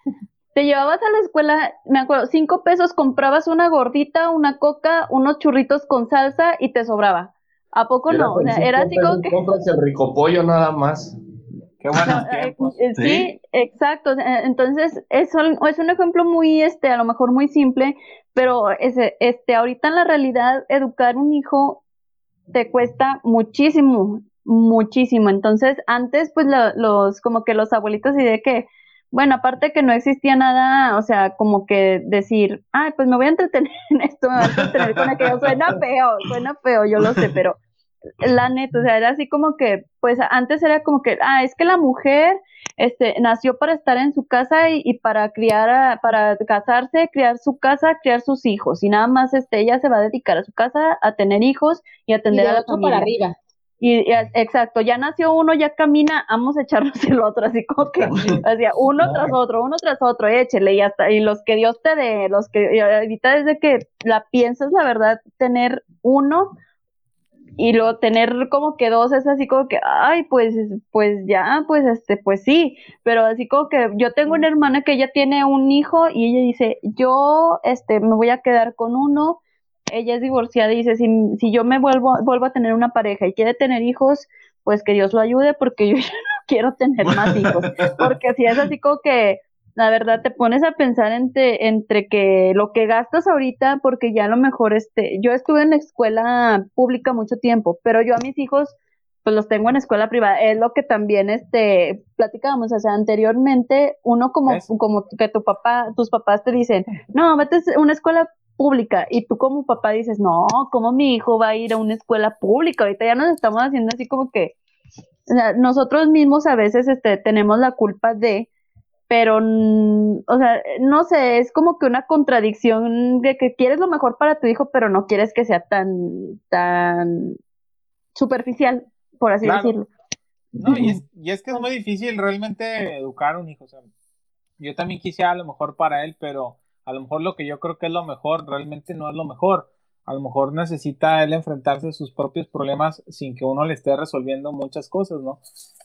Speaker 6: Te llevabas a la escuela, me acuerdo, cinco pesos, comprabas una gordita, una coca, unos churritos con salsa y te sobraba. ¿A poco
Speaker 5: Era
Speaker 6: no? O sea, era así como
Speaker 5: pesos
Speaker 6: que...
Speaker 5: Compras el rico pollo nada más.
Speaker 2: Qué buenos
Speaker 6: No, eh,
Speaker 2: tiempos.
Speaker 6: eh, sí,
Speaker 3: Sí.
Speaker 6: exacto. sea, Entonces, es un, es un ejemplo muy, este, a lo mejor muy simple, pero ese, este, ahorita en la realidad, educar un hijo te cuesta muchísimo, muchísimo. Entonces, antes, pues, lo- los, como que los abuelitos y de que, bueno, aparte que no existía nada, o sea, como que decir, ay, pues me voy a entretener en esto, me voy a entretener con aquello, suena feo, suena feo, yo lo sé, pero la neta, o sea, era así como que, pues antes era como que, ah, es que la mujer, este, nació para estar en su casa y, y para criar, a- para casarse, criar su casa, criar sus hijos, y nada más, este, ella se va a dedicar a su casa, a tener hijos y a
Speaker 4: Y
Speaker 6: atender
Speaker 4: de
Speaker 6: a la
Speaker 4: 8
Speaker 6: familia.
Speaker 4: para arriba.
Speaker 6: Y, y exacto, ya nació uno, ya camina, vamos a echarnos el otro, así como que, hacía uno tras otro, uno tras otro, échele y hasta, y los que Dios te dé, los que, y ahorita desde que la piensas, la verdad, tener uno y luego tener como que dos es así como que, ay, pues, pues ya, pues este, pues sí, pero así como que yo tengo una hermana que ella tiene un hijo y ella dice, yo, este, me voy a quedar con uno, ella es divorciada y dice, si, si yo me vuelvo, vuelvo a tener una pareja y quiere tener hijos, pues que Dios lo ayude porque yo ya no quiero tener más hijos, porque si es así como que, la verdad te pones a pensar entre, entre que lo que gastas ahorita, porque ya a lo mejor este, yo estuve en la escuela pública mucho tiempo, pero yo a mis hijos pues los tengo en escuela privada, es lo que también este platicábamos, o sea, anteriormente uno como, como que tu papá, tus papás te dicen, no, vete a una escuela pública, y tú como papá dices, no, ¿cómo mi hijo va a ir a una escuela pública? Ahorita ya nos estamos haciendo así como que O sea, nosotros mismos a veces este, tenemos la culpa de, pero, mm, o sea, no sé, es como que una contradicción de que quieres lo mejor para tu hijo, pero no quieres que sea tan, tan superficial, por así
Speaker 2: Claro.
Speaker 6: decirlo.
Speaker 2: No, y es, y es que es muy difícil realmente educar a un hijo. O sea, yo también quisiera a lo mejor para él, pero a lo mejor lo que yo creo que es lo mejor realmente no es lo mejor. A lo mejor necesita él enfrentarse a sus propios problemas sin que uno le esté resolviendo muchas cosas, ¿no?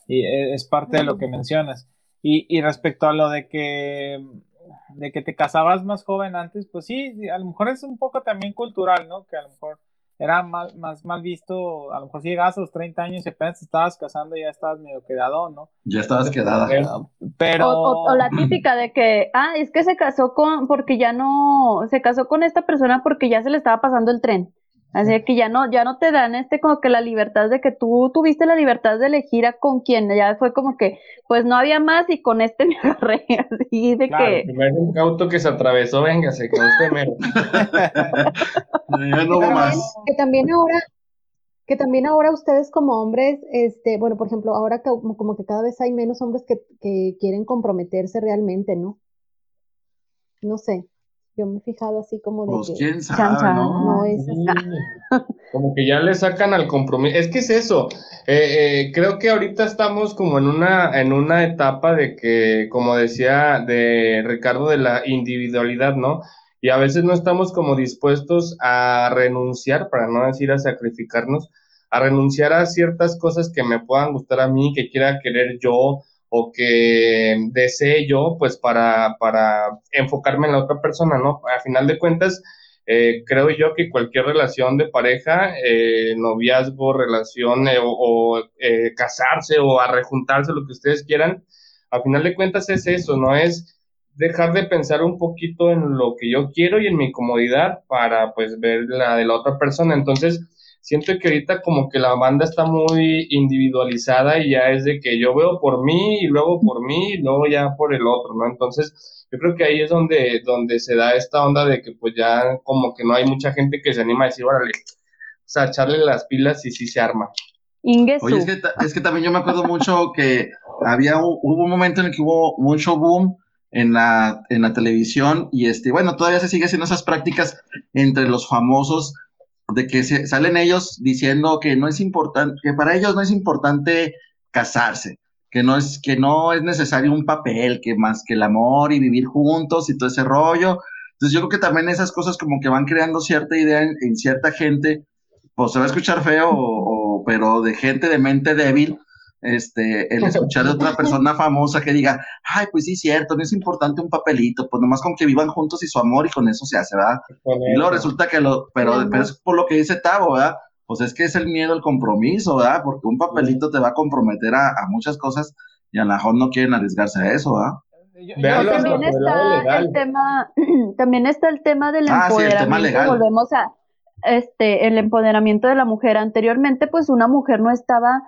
Speaker 2: Y e- es parte de lo que mencionas. Y, y respecto a lo de que, de que te casabas más joven antes, pues sí, a lo mejor es un poco también cultural, ¿no? Que a lo mejor era mal, más mal visto, a lo mejor si llegabas a los 30 años y apenas te estabas casando y ya estabas medio quedado, ¿no?
Speaker 3: Ya estabas quedada.
Speaker 2: Pero...
Speaker 6: O, o- o la típica de que, ah, es que se casó con, porque ya no, se casó con esta persona porque ya se le estaba pasando el tren. Así que ya no, ya no te dan este como que la libertad de que tú tuviste la libertad de elegir a con quién. Ya fue como que, pues no había más y con este me agarré así de
Speaker 2: Claro,
Speaker 6: que,
Speaker 5: primer auto que se atravesó, venga, se quedó usted mero.
Speaker 3: Ya no hubo
Speaker 4: También-
Speaker 3: más.
Speaker 4: que también ahora, que también ahora ustedes como hombres, este, bueno, por ejemplo, ahora como, como que cada vez hay menos hombres que, que quieren comprometerse realmente, ¿no? No sé, yo me he fijado así como de
Speaker 3: Pues
Speaker 4: que
Speaker 3: quién
Speaker 6: Chan,
Speaker 3: sabe,
Speaker 6: chan.
Speaker 3: ¿no?
Speaker 4: no es
Speaker 5: Sí. Como que ya le sacan al compromiso. Es que es eso. Eh, eh, creo que ahorita estamos como en una, en una etapa de que, como decía de Ricardo, de la individualidad, ¿no? Y a veces no estamos como dispuestos a renunciar, para no decir a sacrificarnos, a renunciar a ciertas cosas que me puedan gustar a mí, que quiera querer yo o que desee yo, pues para, para enfocarme en la otra persona, ¿no? A final de cuentas, eh, creo yo que cualquier relación de pareja, eh, noviazgo, relación eh, o, o, eh, casarse o a rejuntarse, lo que ustedes quieran, a final de cuentas es eso, ¿no? Es dejar de pensar un poquito en lo que yo quiero y en mi comodidad para pues ver la de la otra persona. Entonces, siento que ahorita como que la banda está muy individualizada y ya es de que yo veo por mí y luego por mí y luego ya por el otro, ¿no? Entonces, yo creo que ahí es donde, donde se da esta onda de que pues ya como que no hay mucha gente que se anima a decir, órale, o sea, echarle las pilas y sí se arma.
Speaker 6: Ingesu.
Speaker 3: Oye, es que, es que también yo me acuerdo mucho que había hubo un momento en el que hubo mucho boom en la, en la televisión y este, bueno, todavía se sigue haciendo esas prácticas entre los famosos de que se, salen ellos diciendo que no es importante, que para ellos no es importante casarse, que no es, que no es necesario un papel, que más que el amor y vivir juntos y todo ese rollo. Entonces yo creo que también esas cosas como que van creando cierta idea en, cierta gente, pues se va a escuchar feo, o- pero de gente de mente débil, este, el escuchar de otra persona famosa que diga, ay, pues sí, cierto, no es importante un papelito, pues nomás con que vivan juntos y su amor y con eso se hace, ¿verdad? Y luego resulta que lo, pero, pero es por lo que dice Tavo, ¿verdad? Pues es que es el miedo al compromiso, ¿verdad? Porque un papelito te va a comprometer a, a muchas cosas y a lo mejor no quieren arriesgarse a eso, ¿verdad?
Speaker 2: Yo- yo-
Speaker 6: también está el tema, también está el tema del
Speaker 3: Ah, sí, el tema
Speaker 6: empoderamiento,
Speaker 3: legal.
Speaker 6: volvemos a este el empoderamiento de la mujer. Anteriormente, pues una mujer no estaba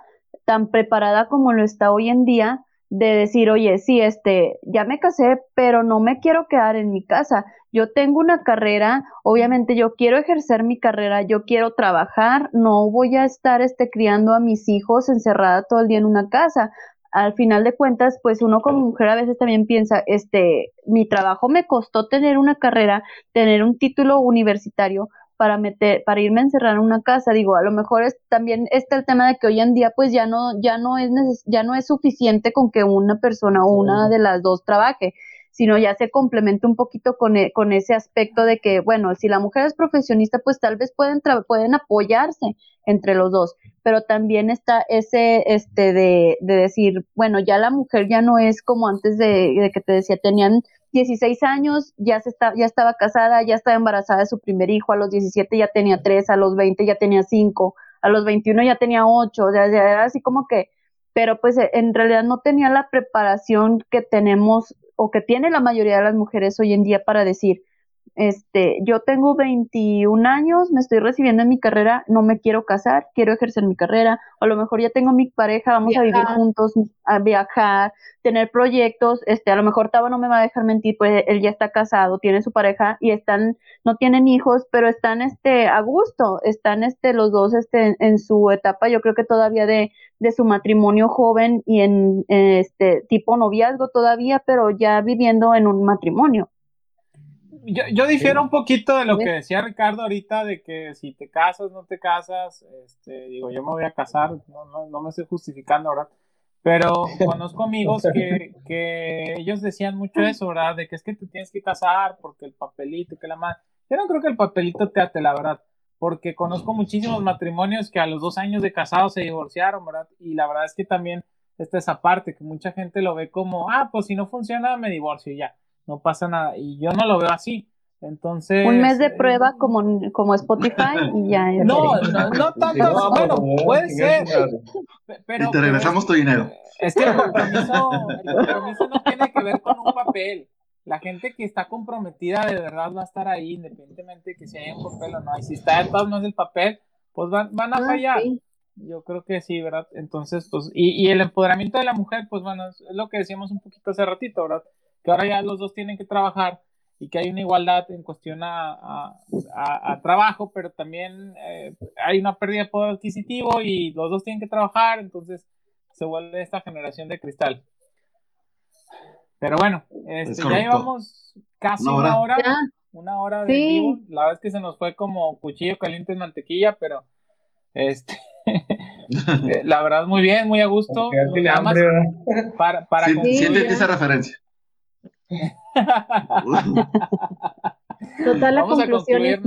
Speaker 6: tan preparada como lo está hoy en día de decir, oye, sí, este, ya me casé, pero no me quiero quedar en mi casa. Yo tengo una carrera, obviamente yo quiero ejercer mi carrera, yo quiero trabajar, no voy a estar este criando a mis hijos encerrada todo el día en una casa al final de cuentas, pues uno como mujer a veces también piensa, este, mi trabajo me costó tener una carrera, tener un título universitario para meter, para irme a encerrar en una casa. Digo, a lo mejor es, también está el tema de que hoy en día, pues ya no, ya no es neces- ya no es suficiente con que una persona o una de las dos trabaje sino ya se complementa un poquito con, e- con ese aspecto de que, bueno, si la mujer es profesionista, pues tal vez pueden, tra- pueden apoyarse entre los dos, pero también está ese, este, de, de decir, bueno, ya la mujer ya no es como antes de, de que te decía, tenían 16 años, ya, se está, ya estaba casada, ya estaba embarazada de su primer hijo, a los 17 ya tenía 3, a los 20 ya tenía 5, a los 21 ya tenía 8, o sea, ya era así como que, pero pues eh, en realidad no tenía la preparación que tenemos o que tiene la mayoría de las mujeres hoy en día para decir, este, yo tengo 21 años, me estoy recibiendo en mi carrera, no me quiero casar, quiero ejercer mi carrera, a lo mejor ya tengo mi pareja, vamos a vivir juntos, a viajar, tener proyectos, este, a lo mejor Tavo no me va a dejar mentir, pues él ya está casado, tiene su pareja y están, no tienen hijos, pero están, este, a gusto, están, este, los dos, este, en, su etapa, yo creo que todavía de, de su matrimonio joven y en, este, tipo noviazgo todavía, pero ya viviendo en un matrimonio.
Speaker 2: Yo, yo difiero un poquito de lo que decía Ricardo ahorita, de que si te casas, no te casas, este, digo, yo me voy a casar, no, no, no me estoy justificando, ¿verdad? Pero conozco amigos que, que, ellos decían mucho eso, ¿verdad? De que es que te tienes que casar porque el papelito, que la madre. Yo no creo que el papelito te ate, la verdad. Porque conozco muchísimos matrimonios que a los dos años de casados se divorciaron, ¿verdad? Y la verdad es que también está esa parte, que mucha gente lo ve como, ah, pues si no funciona, me divorcio y ya, no pasa nada. Y yo no lo veo así. Entonces.
Speaker 6: Un mes de prueba eh, como, como Spotify y ya.
Speaker 2: No, no, no tanto. bueno, puede ser.
Speaker 3: Pero, y te regresamos tu dinero.
Speaker 2: Es que el compromiso, el compromiso no tiene que ver con un papel. La gente que está comprometida de verdad va a estar ahí, independientemente de que si hay un papel o no. Y si está de todas maneras el papel, pues van, van a ah, fallar. Yo creo que sí, ¿verdad? Entonces, pues, y, y el empoderamiento de la mujer, pues bueno, es lo que decíamos un poquito hace ratito, ¿verdad? Que ahora ya los dos tienen que trabajar y que hay una igualdad en cuestión a, trabajo, pero también eh, hay una pérdida de poder adquisitivo y los dos tienen que trabajar, entonces se vuelve esta generación de cristal. Pero bueno, este, ya llevamos casi una hora, una hora, de vivo. La verdad es que se nos fue como cuchillo caliente en mantequilla, pero este la verdad muy bien, muy a gusto.
Speaker 3: para, para esa referencia.
Speaker 4: Total, la conclusión es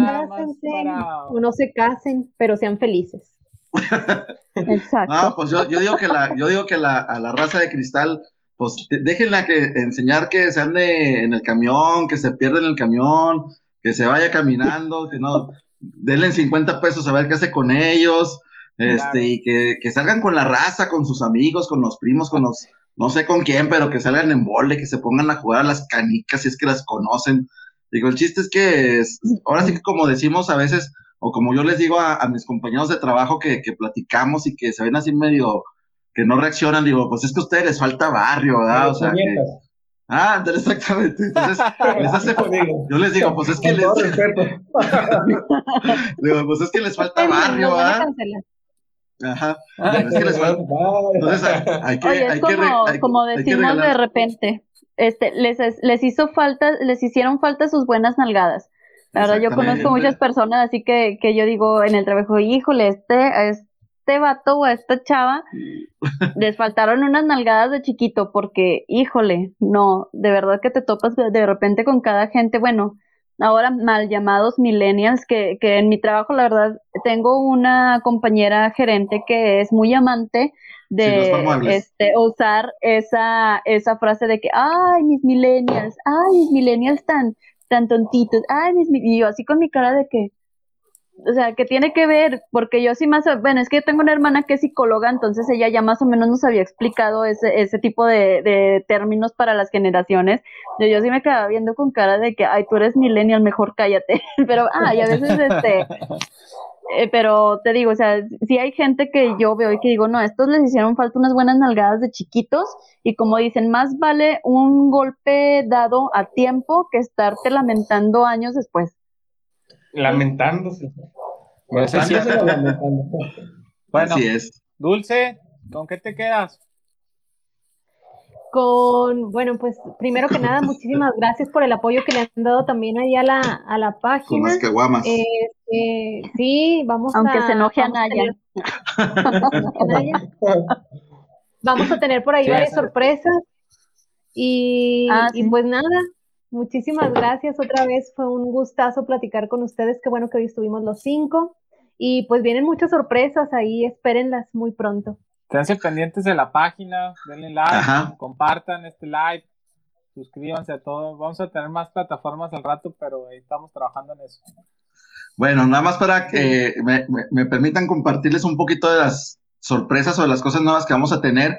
Speaker 4: o no se casen, pero sean felices.
Speaker 6: Exacto.
Speaker 3: No, pues yo, digo que la, yo digo que la, a la raza de cristal, pues déjenla que enseñar que se ande en el camión, que se pierda en el camión, que se vaya caminando, que no, denle 50 pesos a ver qué hace con ellos, este, y que, que salgan con la raza, con sus amigos, con los primos, con los no sé con quién, pero que salgan en bole, que se pongan a jugar a las canicas si es que las conocen. Digo, el chiste es que ahora sí que como decimos a veces, o como yo les digo a, mis compañeros de trabajo que, platicamos y que se ven así medio que no reaccionan, digo, pues es que a ustedes les falta barrio, ¿verdad? O sea, que, Ah, exactamente. Entonces, yo les digo, pues es que les. digo, pues es que les falta barrio, ¿verdad? Ajá. Entonces,
Speaker 6: hay que, Oye, es como, como decimos de repente, este, les, les hizo falta, les hicieron falta sus buenas nalgadas. La verdad, yo conozco muchas personas así que, que yo digo en el trabajo, híjole, este, este vato o a esta chava les faltaron unas nalgadas de chiquito porque, híjole, no, de verdad que te topas de repente con cada gente, bueno, ahora mal llamados millennials, que, que en mi trabajo, la verdad, tengo una compañera gerente que es muy amante de este, usar esa, esa frase de que, ay, mis millennials, ay, mis millennials tan, tan tontitos, ay, mis, y yo así con mi cara de que, o sea, que tiene que ver, porque yo sí más, bueno, es que yo tengo una hermana que es psicóloga, entonces ella ya más o menos nos había explicado ese, ese tipo de, de términos para las generaciones. Yo, yo sí me quedaba viendo con cara de que, ay, tú eres millennial, mejor cállate. Pero, ay, a veces, este, eh, pero te digo, o sea, si hay gente que yo veo y que digo, no, estos les hicieron falta unas buenas nalgadas de chiquitos y como dicen, más vale un golpe dado a tiempo que estarte lamentando años después
Speaker 5: lamentándose. Bueno,
Speaker 2: Así es. Dulce, ¿con qué te quedas?
Speaker 4: Con, bueno, pues primero que nada, muchísimas gracias por el apoyo que le han dado también ahí a la, a la página. Con
Speaker 3: las caguamas.
Speaker 4: Este, sí, vamos
Speaker 6: Aunque se enoje a Naya.
Speaker 4: vamos a tener por ahí varias sorpresas. Y, ah, y pues nada, Muchísimas gracias otra vez, fue un gustazo platicar con ustedes, qué bueno que hoy estuvimos los cinco y pues vienen muchas sorpresas ahí, espérenlas muy pronto.
Speaker 2: Quédense pendientes de la página, denle like, compartan este live, suscríbanse a todos, vamos a tener más plataformas al rato, pero estamos trabajando en eso.
Speaker 3: Bueno, nada más para que me, me permitan compartirles un poquito de las sorpresas o de las cosas nuevas que vamos a tener.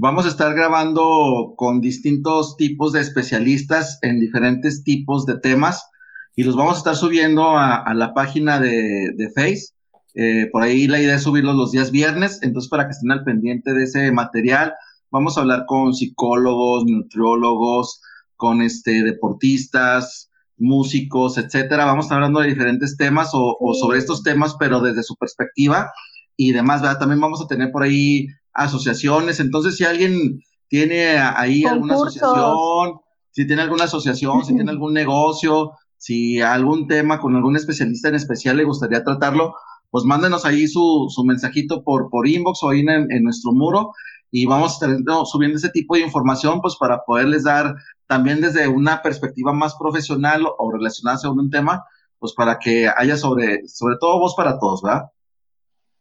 Speaker 3: Vamos a estar grabando con distintos tipos de especialistas en diferentes tipos de temas y los vamos a estar subiendo a, la página de, de Face. Eh, por ahí la idea es subirlos los días viernes, entonces para que estén al pendiente de ese material, vamos a hablar con psicólogos, nutriólogos, con este, deportistas, músicos, etcétera. Vamos a estar hablando de diferentes temas o, sobre estos temas, pero desde su perspectiva y demás, ¿verdad? También vamos a tener por ahí asociaciones. Entonces, si alguien tiene ahí alguna asociación, si tiene alguna asociación, si tiene algún negocio, si algún tema con algún especialista en especial le gustaría tratarlo, pues mándenos ahí su, su mensajito por, por inbox o ahí en, en nuestro muro y vamos a estar subiendo ese tipo de información pues para poderles dar también desde una perspectiva más profesional o relacionada a un tema, pues para que haya sobre, sobre todo voz para todos, ¿verdad?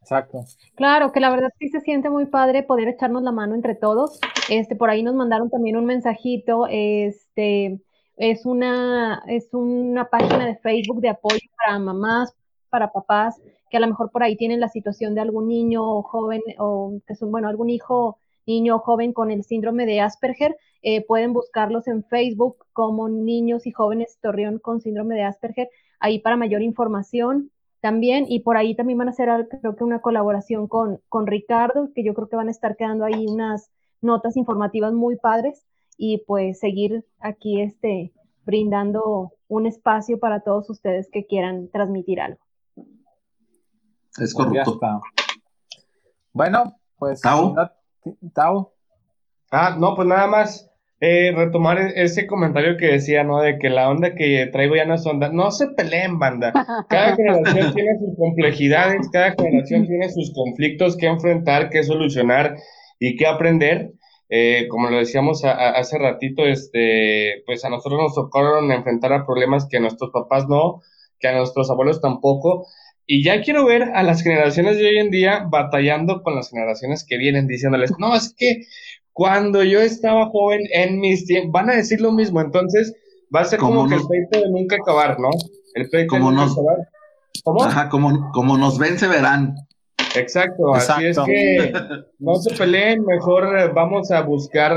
Speaker 2: Exacto.
Speaker 4: Claro, que la verdad sí se siente muy padre poder echarnos la mano entre todos. Este, por ahí nos mandaron también un mensajito, este, es una, es una página de Facebook de apoyo para mamás, para papás, que a lo mejor por ahí tienen la situación de algún niño o joven, o que son, bueno, algún hijo, niño o joven con el síndrome de Asperger, eh, pueden buscarlos en Facebook como niños y jóvenes Torreón con síndrome de Asperger, ahí para mayor información también, y por ahí también van a hacer, creo que una colaboración con, con Ricardo, que yo creo que van a estar quedando ahí unas notas informativas muy padres, y pues seguir aquí este, brindando un espacio para todos ustedes que quieran transmitir algo.
Speaker 3: Es pues correcto.
Speaker 2: bueno, pues.
Speaker 3: Tao.
Speaker 2: Tao.
Speaker 5: Ah, no, pues nada más eh, retomar e-, ese comentario que decía, ¿no? De que la onda que traigo ya no es onda. No se peleen, banda. Cada generación tiene sus complejidades, cada generación tiene sus conflictos que enfrentar, que solucionar y que aprender. Eh, como lo decíamos hace ratito, este, pues a nosotros nos tocaron enfrentar a problemas que a nuestros papás no, que a nuestros abuelos tampoco. Y ya quiero ver a las generaciones de hoy en día batallando con las generaciones que vienen diciéndoles, no, es que cuando yo estaba joven en mis tiempos, van a decir lo mismo, entonces va a ser como, que el pleito de nunca acabar, ¿no? El pleito
Speaker 3: de nunca acabar. ¿Cómo? Ajá, como, como nos ven, se verán.
Speaker 5: Exacto, así es que no se peleen, mejor vamos a buscar,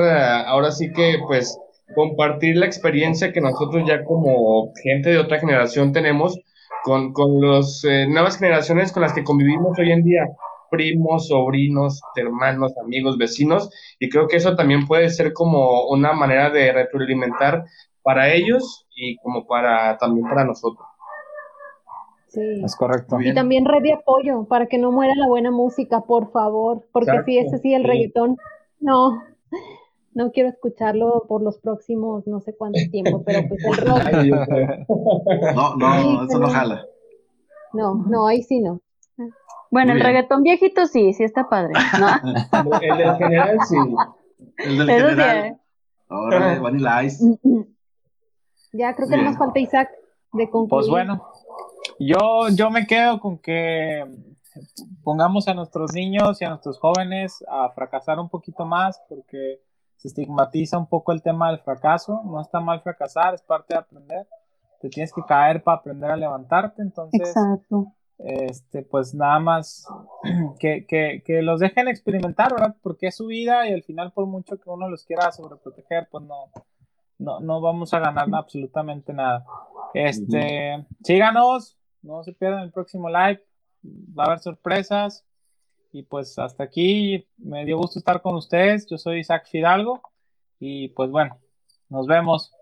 Speaker 5: ahora sí que pues compartir la experiencia que nosotros ya como gente de otra generación tenemos con, con las eh, nuevas generaciones con las que convivimos hoy en día, primos, sobrinos, hermanos, amigos, vecinos, y creo que eso también puede ser como una manera de retroalimentar para ellos y como para también para nosotros.
Speaker 4: Sí.
Speaker 2: Es correcto.
Speaker 4: Y también red de apoyo para que no muera la buena música, por favor, porque si es así el reggaetón, no, no quiero escucharlo por los próximos no sé cuánto tiempo, pero pues el rock.
Speaker 3: no, no, eso no jala.
Speaker 4: No, no, ahí sí no.
Speaker 6: Bueno, el reggaetón viejito sí, sí está padre.
Speaker 5: el del general sí.
Speaker 3: El del general. Ahora, Vanilla Ice. Mm, mm.
Speaker 4: Ya creo que no nos falta Isaac de concluir.
Speaker 2: Pues bueno, yo, yo me quedo con que pongamos a nuestros niños y a nuestros jóvenes a fracasar un poquito más porque se estigmatiza un poco el tema del fracaso. No está mal fracasar, es parte de aprender. Te tienes que caer para aprender a levantarte. Entonces,
Speaker 6: Exacto.
Speaker 2: Este, pues nada más que, que, que, los dejen experimentar, ¿verdad? Porque es su vida y al final, por mucho que uno los quiera sobreproteger, pues no, no, no vamos a ganar absolutamente nada. Este, síganos, no se pierdan el próximo live, va a haber sorpresas. Y pues hasta aquí me dio gusto estar con ustedes. Yo soy Isaac Fidalgo y pues bueno, nos vemos.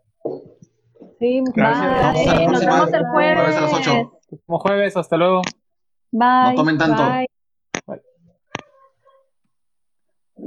Speaker 4: Sí, Gracias.
Speaker 6: Nos vemos el jueves.
Speaker 3: Jueves a las 8.
Speaker 2: Como jueves, hasta luego.
Speaker 6: Bye.
Speaker 3: No tomen tanto.
Speaker 4: Bye.